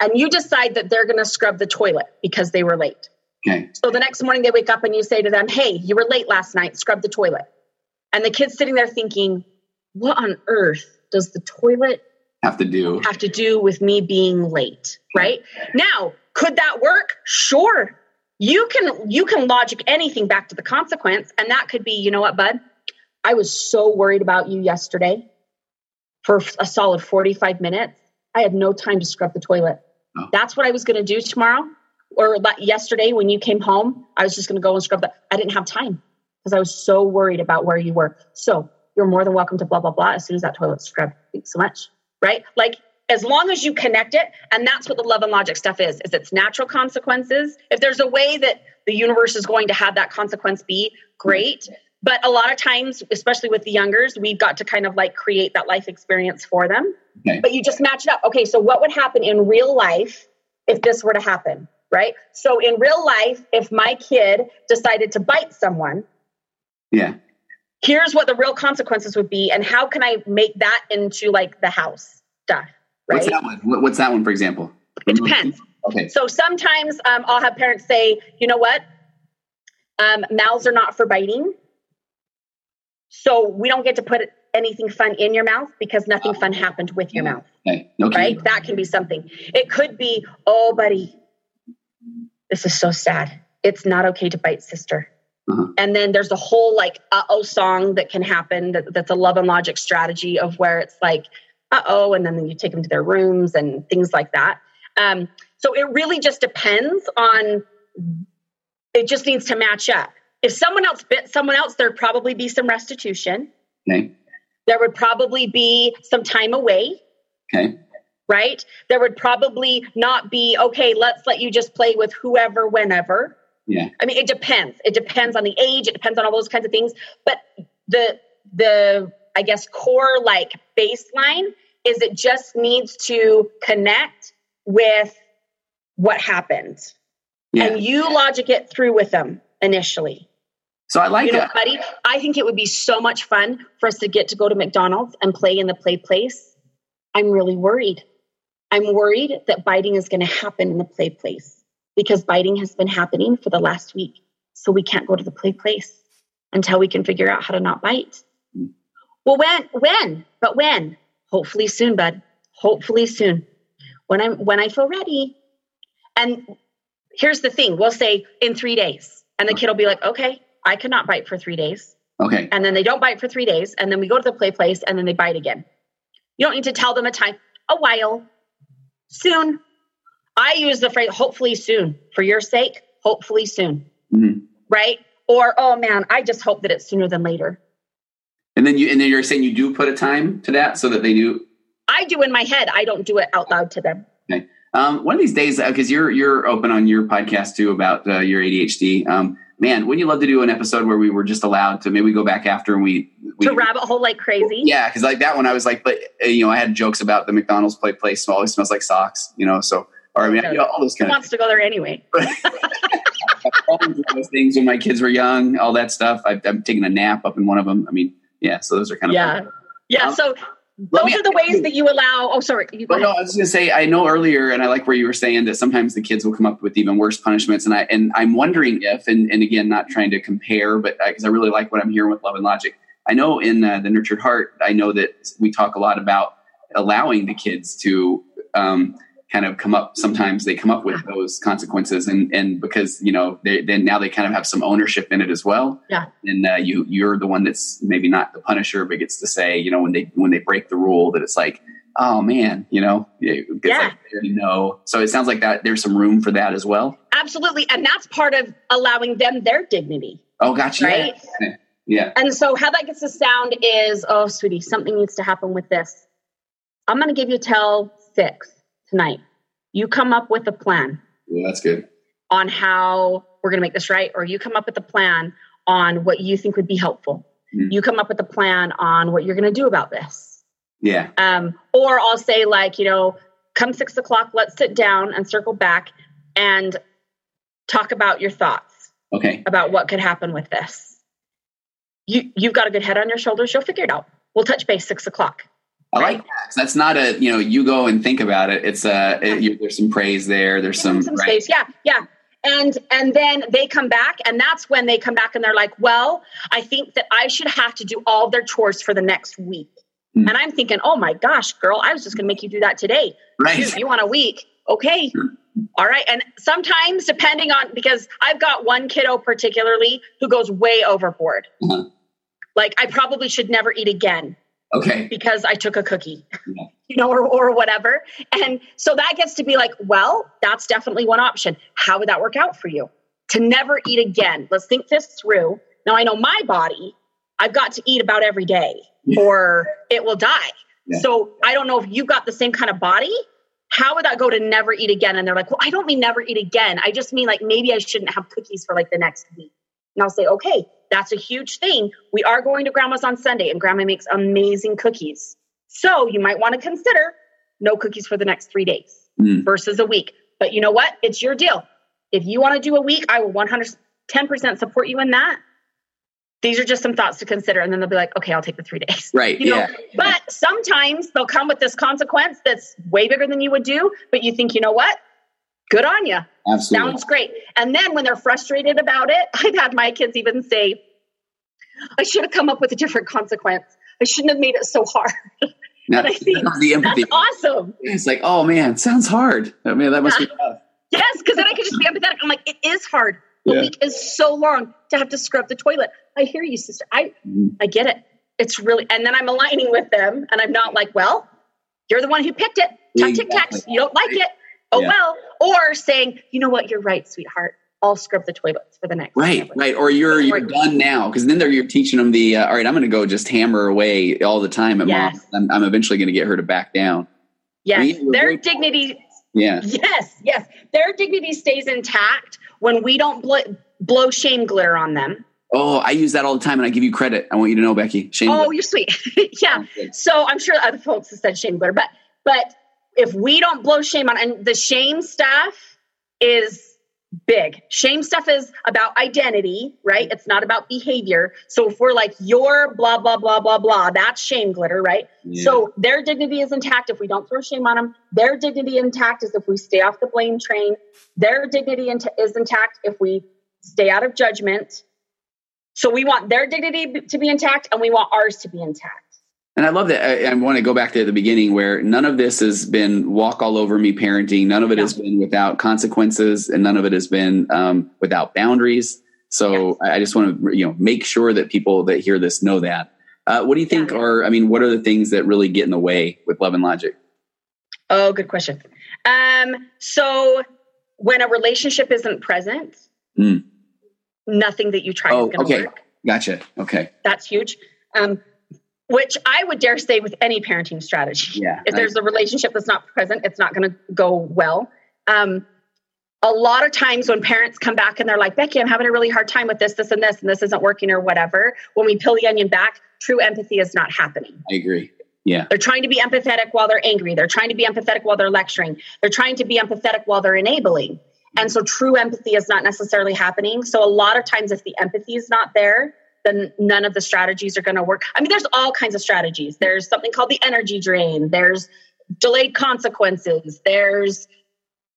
And you decide that they're going to scrub the toilet because they were late. Okay. So the next morning they wake up and you say to them hey you were late last night scrub the toilet. And the kid's sitting there thinking what on earth does the toilet have to do have to do with me being late? Right? Now could that work? Sure. You can you can logic anything back to the consequence and that could be you know what bud? I was so worried about you yesterday for a solid 45 minutes. I had no time to scrub the toilet. Oh. That's what I was going to do tomorrow or yesterday when you came home. I was just going to go and scrub that. I didn't have time because I was so worried about where you were. So you're more than welcome to blah, blah, blah as soon as that toilet's scrubbed. Thanks so much. Right? Like as long as you connect it, and that's what the love and logic stuff is, is it's natural consequences. If there's a way that the universe is going to have that consequence be, great. But a lot of times, especially with the youngers, we've got to kind of like create that life experience for them. Okay. But you just match it up. Okay, so what would happen in real life if this were to happen? Right? So in real life, if my kid decided to bite someone, yeah. Here's what the real consequences would be, and how can I make that into like the house stuff? Right? What's that one? What's that one, for example? It depends. Okay. So sometimes um, I'll have parents say, you know what? Um, mouths are not for biting. So we don't get to put anything fun in your mouth because nothing fun happened with your mouth. Okay. okay. Right? That can be something. It could be, oh, buddy, this is so sad. It's not okay to bite sister. Uh-huh. And then there's a whole like uh oh song that can happen that, that's a love and logic strategy of where it's like, uh oh, and then you take them to their rooms and things like that. Um, so it really just depends on, it just needs to match up. If someone else bit someone else, there'd probably be some restitution. Okay. There would probably be some time away. Okay. Right? There would probably not be, okay, let's let you just play with whoever, whenever. Yeah. I mean, it depends. It depends on the age, it depends on all those kinds of things. But the, the, I guess, core like baseline is it just needs to connect with what happened. Yeah. And you logic it through with them initially. So I like you know, buddy. I think it would be so much fun for us to get to go to McDonald's and play in the play place. I'm really worried. I'm worried that biting is going to happen in the play place because biting has been happening for the last week. So we can't go to the play place until we can figure out how to not bite. Well, when? When? But when? Hopefully soon, bud. Hopefully soon. When I'm when I feel ready. And here's the thing: we'll say in three days, and the kid will be like, "Okay, I cannot bite for three days. Okay. And then they don't bite for three days. And then we go to the play place and then they bite again. You don't need to tell them a time, a while, soon. I use the phrase, hopefully soon, for your sake, hopefully soon. Mm-hmm. Right? Or, oh man, I just hope that it's sooner than later. And then you and then you're saying you do put a time to that so that they do I do in my head. I don't do it out loud to them. Okay. Um, one of these days, because uh, you're you're open on your podcast too about uh, your ADHD. Um, man, wouldn't you love to do an episode where we were just allowed to maybe go back after and we, we to rabbit hole like crazy? Yeah, because like that one, I was like, but uh, you know, I had jokes about the McDonald's play place always smells like socks, you know. So, or I mean, you know, all those kind of wants of, to go there anyway. all those things when my kids were young, all that stuff. I, I'm taking a nap up in one of them. I mean, yeah. So those are kind of yeah, fun. yeah. Um, so those are the ways that you allow. Oh, sorry. You no, I was going to say I know earlier, and I like where you were saying that sometimes the kids will come up with even worse punishments, and I and I'm wondering if, and, and again, not trying to compare, but because uh, I really like what I'm hearing with Love and Logic. I know in uh, the Nurtured Heart, I know that we talk a lot about allowing the kids to um, kind of come up sometimes they come up with those consequences and and because you know they then now they kind of have some ownership in it as well. Yeah. And uh, you you're the one that's maybe not the punisher but gets to say you know when they when they break the rule that it's like oh man you know yeah. like no so it sounds like that there's some room for that as well? Absolutely. And that's part of allowing them their dignity. Oh gotcha. Right? Yeah. yeah and so how that gets to sound is oh sweetie something needs to happen with this. I'm going to give you till six tonight. You come up with a plan. Yeah, that's good. On how we're going to make this right, or you come up with a plan on what you think would be helpful. Mm. You come up with a plan on what you're going to do about this. Yeah. Um, or I'll say, like, you know, come six o'clock, let's sit down and circle back and talk about your thoughts. Okay. About what could happen with this. You you've got a good head on your shoulders. You'll figure it out. We'll touch base six o'clock. I like that. That's not a you know you go and think about it. It's a it, you, there's some praise there. There's some, some right? space. Yeah, yeah. And and then they come back, and that's when they come back and they're like, "Well, I think that I should have to do all their chores for the next week." Mm. And I'm thinking, "Oh my gosh, girl, I was just going to make you do that today. Right? You, you want a week? Okay." All right. And sometimes, depending on, because I've got one kiddo particularly who goes way overboard. Uh-huh. Like, I probably should never eat again Okay. Because I took a cookie, yeah. you know, or, or whatever. And so that gets to be like, well, that's definitely one option. How would that work out for you? To never eat again. Let's think this through. Now, I know my body, I've got to eat about every day yeah. or it will die. Yeah. So I don't know if you got the same kind of body. How would that go to never eat again? And they're like, well, I don't mean never eat again. I just mean like maybe I shouldn't have cookies for like the next week. And I'll say, okay, that's a huge thing. We are going to grandma's on Sunday, and grandma makes amazing cookies. So you might want to consider no cookies for the next three days mm. versus a week. But you know what? It's your deal. If you want to do a week, I will 110% support you in that. These are just some thoughts to consider. And then they'll be like, okay, I'll take the three days. Right. You know? yeah. But sometimes they'll come with this consequence that's way bigger than you would do. But you think, you know what? Good on you. Absolutely. Sounds great. And then when they're frustrated about it, I've had my kids even say, I should have come up with a different consequence. I shouldn't have made it so hard. Now, I think the empathy. That's awesome. It's like, oh man, sounds hard. I mean, that must yeah. be tough. Yes, because then I could just be empathetic. I'm like, it is hard. The yeah. week is so long to have to scrub the toilet. I hear you, sister. I mm. I get it. It's really and then I'm aligning with them and I'm not like, well, you're the one who picked it. Tuck tic tacs. You don't like it oh yeah. well or saying you know what you're right sweetheart I'll scrub the toilets for the next. Right, right. Or you're you're done now because then they're you're teaching them the uh, all right. I'm going to go just hammer away all the time at yes. mom. I'm, I'm eventually going to get her to back down. Yes, I mean, their dignity. Yeah. Yes, yes. Their dignity stays intact when we don't bl- blow shame glitter on them. Oh, I use that all the time, and I give you credit. I want you to know, Beckie. Shame. Oh, you're sweet. yeah. So I'm sure other folks have said shame glitter, but but if we don't blow shame on and the shame stuff is big. Shame stuff is about identity right? It's not about behavior. So if we're like you're blah blah blah blah blah that's shame glitter right? Yeah. so their dignity is intact if we don't throw shame on them their dignity intact is if we stay off the blame train. Their dignity is intact if we stay out of judgment. So we want their dignity to be intact and we want ours to be intact and I love that. I, I, want to go back to the beginning where none of this has been walk all over me parenting. None of it has been without consequences, and none of it has been um, without boundaries. So I, I just want to you know make sure that people that hear this know that. Uh, what do you think yeah. are? I mean, what are the things that really get in the way with love and logic? Oh, good question. Um, so when a relationship isn't present, mm. nothing that you try oh, is going to okay. work. Gotcha. Okay. That's huge. Um, which I would dare say with any parenting strategy. Yeah, if there's a relationship that's not present, it's not going to go well. Um, a lot of times when parents come back and they're like, Beckie, I'm having a really hard time with this, this, and this, and this isn't working or whatever, when we peel the onion back, true empathy is not happening. I agree. Yeah. They're trying to be empathetic while they're angry. They're trying to be empathetic while they're lecturing. They're trying to be empathetic while they're enabling. And so true empathy is not necessarily happening. So a lot of times, if the empathy is not there, then none of the strategies are going to work. I mean, there's all kinds of strategies. There's something called the energy drain. There's delayed consequences. There's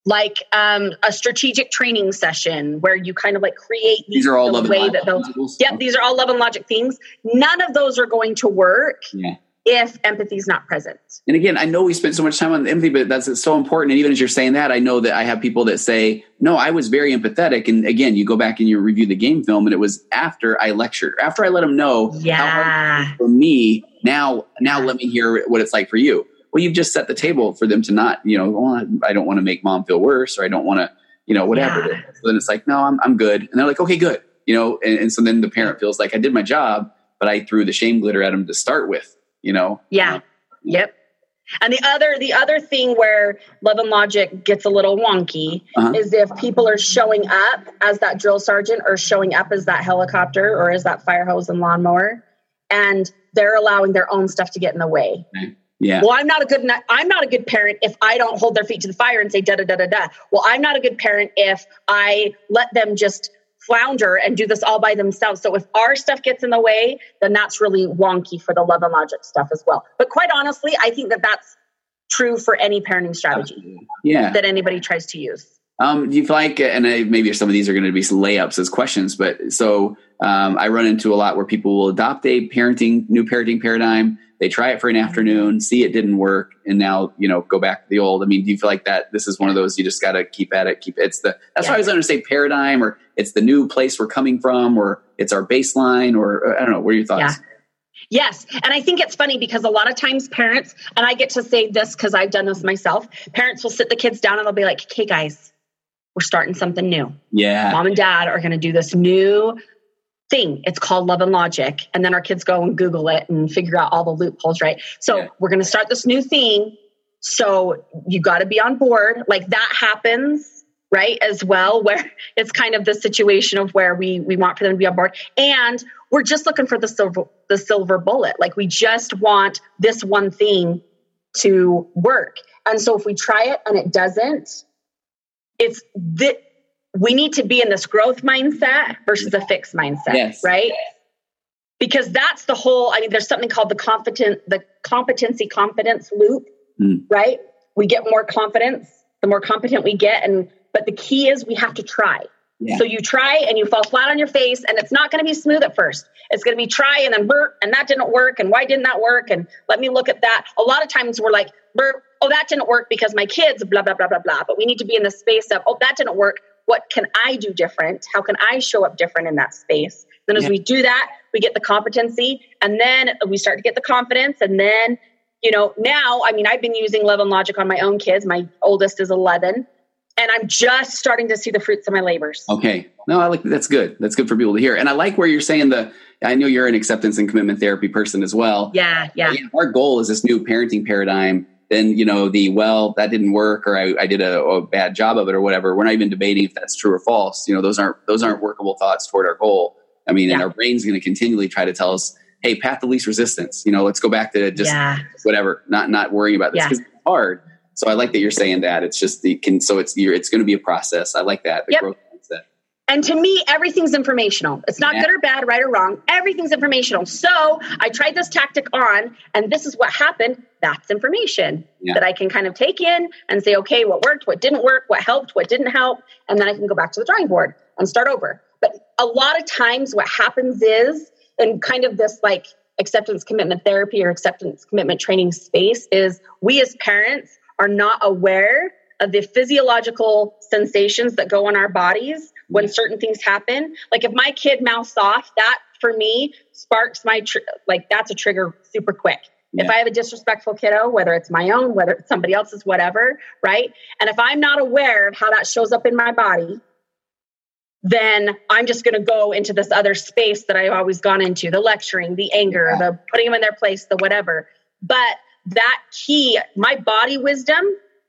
like um, a strategic training session where you kind of like create these, these are all the way that those yeah these are all love and logic things none of those are going to work yeah if empathy is not present. And again, I know we spent so much time on empathy, but that's so important. And even as you're saying that, I know that I have people that say, no, I was very empathetic. And again, you go back and you review the game film and it was after I lectured, after I let them know yeah. for me, now, now let me hear what it's like for you. Well, you've just set the table for them to not, you know, well, I don't want to make mom feel worse or I don't want to, you know, whatever. Yeah. So then it's like, no, I'm, I'm good. And they're like, okay, good. You know, and, and so then the parent feels like I did my job, but I threw the shame glitter at them to start with you know? Yeah. Yep. And the other the other thing where love and logic gets a little wonky uh-huh. is if people are showing up as that drill sergeant or showing up as that helicopter or as that fire hose and lawnmower and they're allowing their own stuff to get in the way. Yeah. Well i'm not a good i'm not a good parent if i don't hold their feet to the fire and say da da da da da. Well i'm not a good parent if i let them just flounder and do this all by themselves. So if our stuff gets in the way, then that's really wonky for the love and logic stuff as well. But quite honestly, I think that that's true for any parenting strategy yeah. that anybody tries to use. Um, do you feel like, and maybe some of these are going to be layups as questions, but so um, I run into a lot where people will adopt a parenting, new parenting paradigm. They try it for an afternoon, see it didn't work, and now you know go back to the old. I mean, do you feel like that? This is one of those you just got to keep at it. Keep it's the that's yeah. why I was going to say paradigm, or it's the new place we're coming from, or it's our baseline, or I don't know. What are your thoughts? Yeah. Yes. And I think it's funny because a lot of times parents, and I get to say this because I've done this myself, parents will sit the kids down and they'll be like, okay, guys, we're starting something new. Yeah. Mom and dad are going to do this new thing. It's called Love and Logic. And then our kids go and Google it and figure out all the loopholes, right? So yeah. we're going to start this new thing. So you got to be on board. Like that happens right as well where it's kind of the situation of where we we want for them to be on board and we're just looking for the silver the silver bullet like we just want this one thing to work and so if we try it and it doesn't it's that we need to be in this growth mindset versus a fixed mindset yes. right because that's the whole i mean there's something called the competent the competency confidence loop mm. right we get more confidence the more competent we get and but the key is we have to try. Yeah. So you try and you fall flat on your face, and it's not going to be smooth at first. It's going to be try and then burp, and that didn't work, and why didn't that work? And let me look at that. A lot of times we're like, burp, oh, that didn't work because my kids, blah, blah, blah, blah, blah. But we need to be in the space of, oh, that didn't work. What can I do different? How can I show up different in that space? Then as yeah. we do that, we get the competency, and then we start to get the confidence, and then you know, now, I mean, I've been using Love and Logic on my own kids. My oldest is 11 and I'm just starting to see the fruits of my labors. Okay. No, I like that's good. That's good for people to hear. And I like where you're saying the I know you're an acceptance and commitment therapy person as well. Yeah, yeah. Our goal is this new parenting paradigm. Then, you know, the well, that didn't work or I, I did a, a, bad job of it or whatever. We're not even debating if that's true or false. You know, those aren't those aren't workable thoughts toward our goal. I mean, yeah. and our brain's going to continually try to tell us, hey, path of least resistance. You know, let's go back to just yeah. whatever, not not worrying about this because yeah. it's hard so I like that you're saying that. It's just the can. So it's you're, it's going to be a process. I like that. The yep. growth. And to me, everything's informational. It's not yeah. good or bad, right or wrong. Everything's informational. So I tried this tactic on, and this is what happened. That's information yeah. that I can kind of take in and say, okay, what worked, what didn't work, what helped, what didn't help, and then I can go back to the drawing board and start over. But a lot of times, what happens is, in kind of this like acceptance commitment therapy or acceptance commitment training space, is we as parents are not aware of the physiological sensations that go on our bodies when certain things happen. Like if my kid mouths off, that for me sparks my tr- like that's a trigger super quick. Yeah. If I have a disrespectful kiddo, whether it's my own, whether it's somebody else's, whatever, right? And if I'm not aware of how that shows up in my body, then I'm just going to go into this other space that I've always gone into the lecturing, the anger, yeah. the putting them in their place, the whatever. But that key, my body wisdom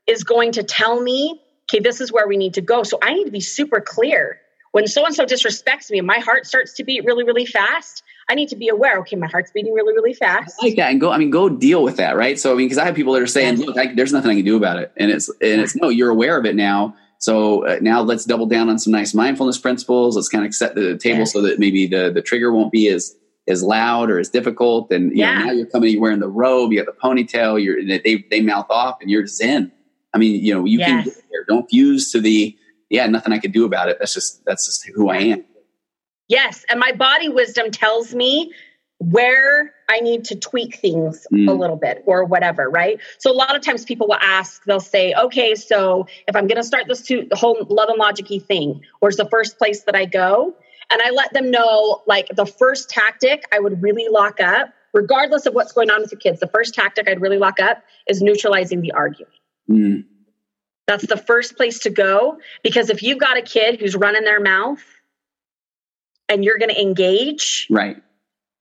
is going to tell me, okay, this is where we need to go. So I need to be super clear. When so and so disrespects me and my heart starts to beat really, really fast, I need to be aware. Okay, my heart's beating really, really fast. I like that, and go. I mean, go deal with that, right? So, I mean, because I have people that are saying, "Look, I, there's nothing I can do about it," and it's and it's no, you're aware of it now. So uh, now let's double down on some nice mindfulness principles. Let's kind of set the table yeah. so that maybe the the trigger won't be as as loud or as difficult. And you yeah. know, now you're coming, you're wearing the robe, you got the ponytail, you're they they mouth off, and you're zen. I mean, you know, you yes. can get there. Don't fuse to the yeah, nothing I can do about it. That's just that's just who I am. Yes, and my body wisdom tells me where I need to tweak things mm. a little bit or whatever, right? So a lot of times people will ask, they'll say, okay, so if I'm going to start this to, the whole love and logic thing, where's the first place that I go? And I let them know like the first tactic I would really lock up, regardless of what's going on with the kids, the first tactic I'd really lock up is neutralizing the arguing. Mm. That's the first place to go because if you've got a kid who's running their mouth and you're going to engage, right?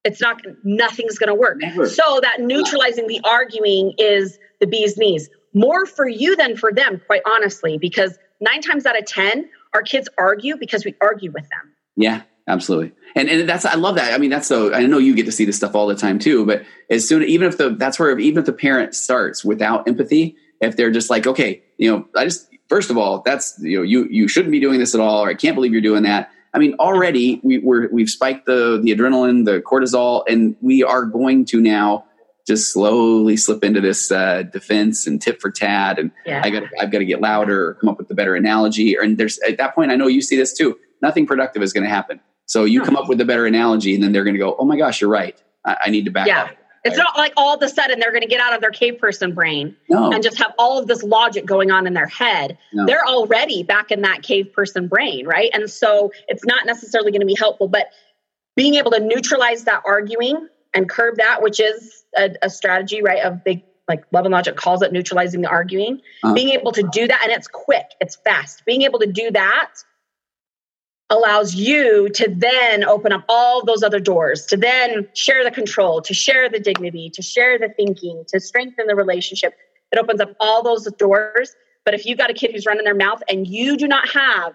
It's not nothing's going to work. Never. So that neutralizing the arguing is the bee's knees. More for you than for them, quite honestly, because nine times out of ten, our kids argue because we argue with them. Yeah, absolutely. And and that's I love that. I mean, that's so I know you get to see this stuff all the time too. But as soon even if the that's where even if the parent starts without empathy, if they're just like, okay, you know, I just first of all, that's you know, you you shouldn't be doing this at all, or I can't believe you're doing that. I mean, already we, we're we've spiked the the adrenaline, the cortisol, and we are going to now just slowly slip into this uh, defense and tit for tat, and yeah. I got I've got to get louder, or come up with a better analogy. Or, and there's at that point, I know you see this too nothing productive is going to happen. So you come up with a better analogy, and then they're going to go, "Oh my gosh, you're right. I, I need to back yeah. up." It's not like all of a sudden they're going to get out of their cave person brain no. and just have all of this logic going on in their head. No. They're already back in that cave person brain, right? And so it's not necessarily going to be helpful, but being able to neutralize that arguing and curb that, which is a, a strategy, right? Of big like love and logic calls it neutralizing the arguing. Uh-huh. Being able to do that, and it's quick, it's fast. Being able to do that allows you to then open up all those other doors, to then share the control, to share the dignity, to share the thinking, to strengthen the relationship. It opens up all those doors. But if you've got a kid who's running their mouth and you do not have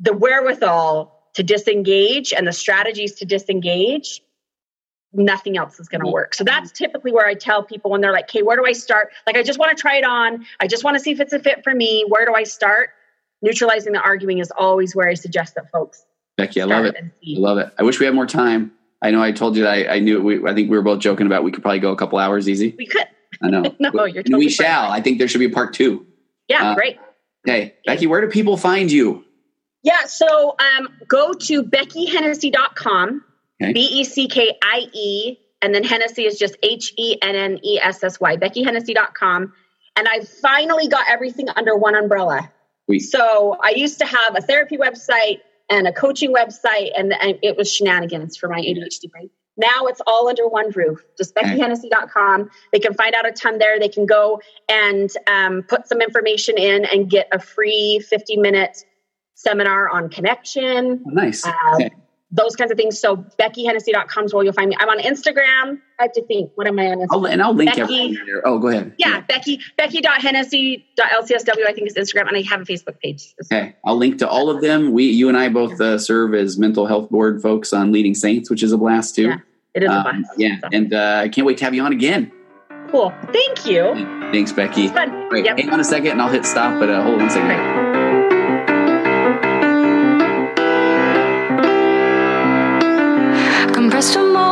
the wherewithal to disengage and the strategies to disengage, nothing else is going to work. So that's typically where I tell people when they're like, "Okay, where do I start?" Like, I just want to try it on. I just want to see if it's a fit for me. Where do I start? Neutralizing the arguing is always where I suggest that folks. Beckie, I love it. I love it. I wish we had more time. I know I told you that I, I knew we, I think we were both joking about we could probably go a couple hours easy. We could. I know. no, we, you're totally we shall. I think there should be a part two. Yeah, uh, great. Okay, Beckie, where do people find you? Yeah, so um, go to beckiehennessy.com, okay. B E C K I E, and then Hennessy is just H E N N E S S Y, beckiehennessy.com. And I finally got everything under one umbrella. Sweet. So I used to have a therapy website and a coaching website, and, and it was shenanigans for my ADHD brain. Now it's all under one roof. Just beckiehennessy.com. They can find out a ton there. They can go and um, put some information in and get a free 50 minute seminar on connection. Oh, nice. Uh, okay. Those kinds of things. So BeckieHennessy.com is where you'll find me. I'm on Instagram. I have to think. What am I on? I'll, and I'll link Beckie, everything there. Oh, go ahead. Yeah, yeah. Beckie, Beckie.Hennessy.lcsw, I think is Instagram, and I have a Facebook page. Okay. I'll link to all of them. We, you and I both uh, serve as mental health board folks on Leading Saints, which is a blast too. Yeah, it is um, a blast. Yeah. So. And uh, I can't wait to have you on again. Cool. Thank you. Thanks, Beckie. Great. Yep. Hang on a second and I'll hit stop, but uh, hold on one second.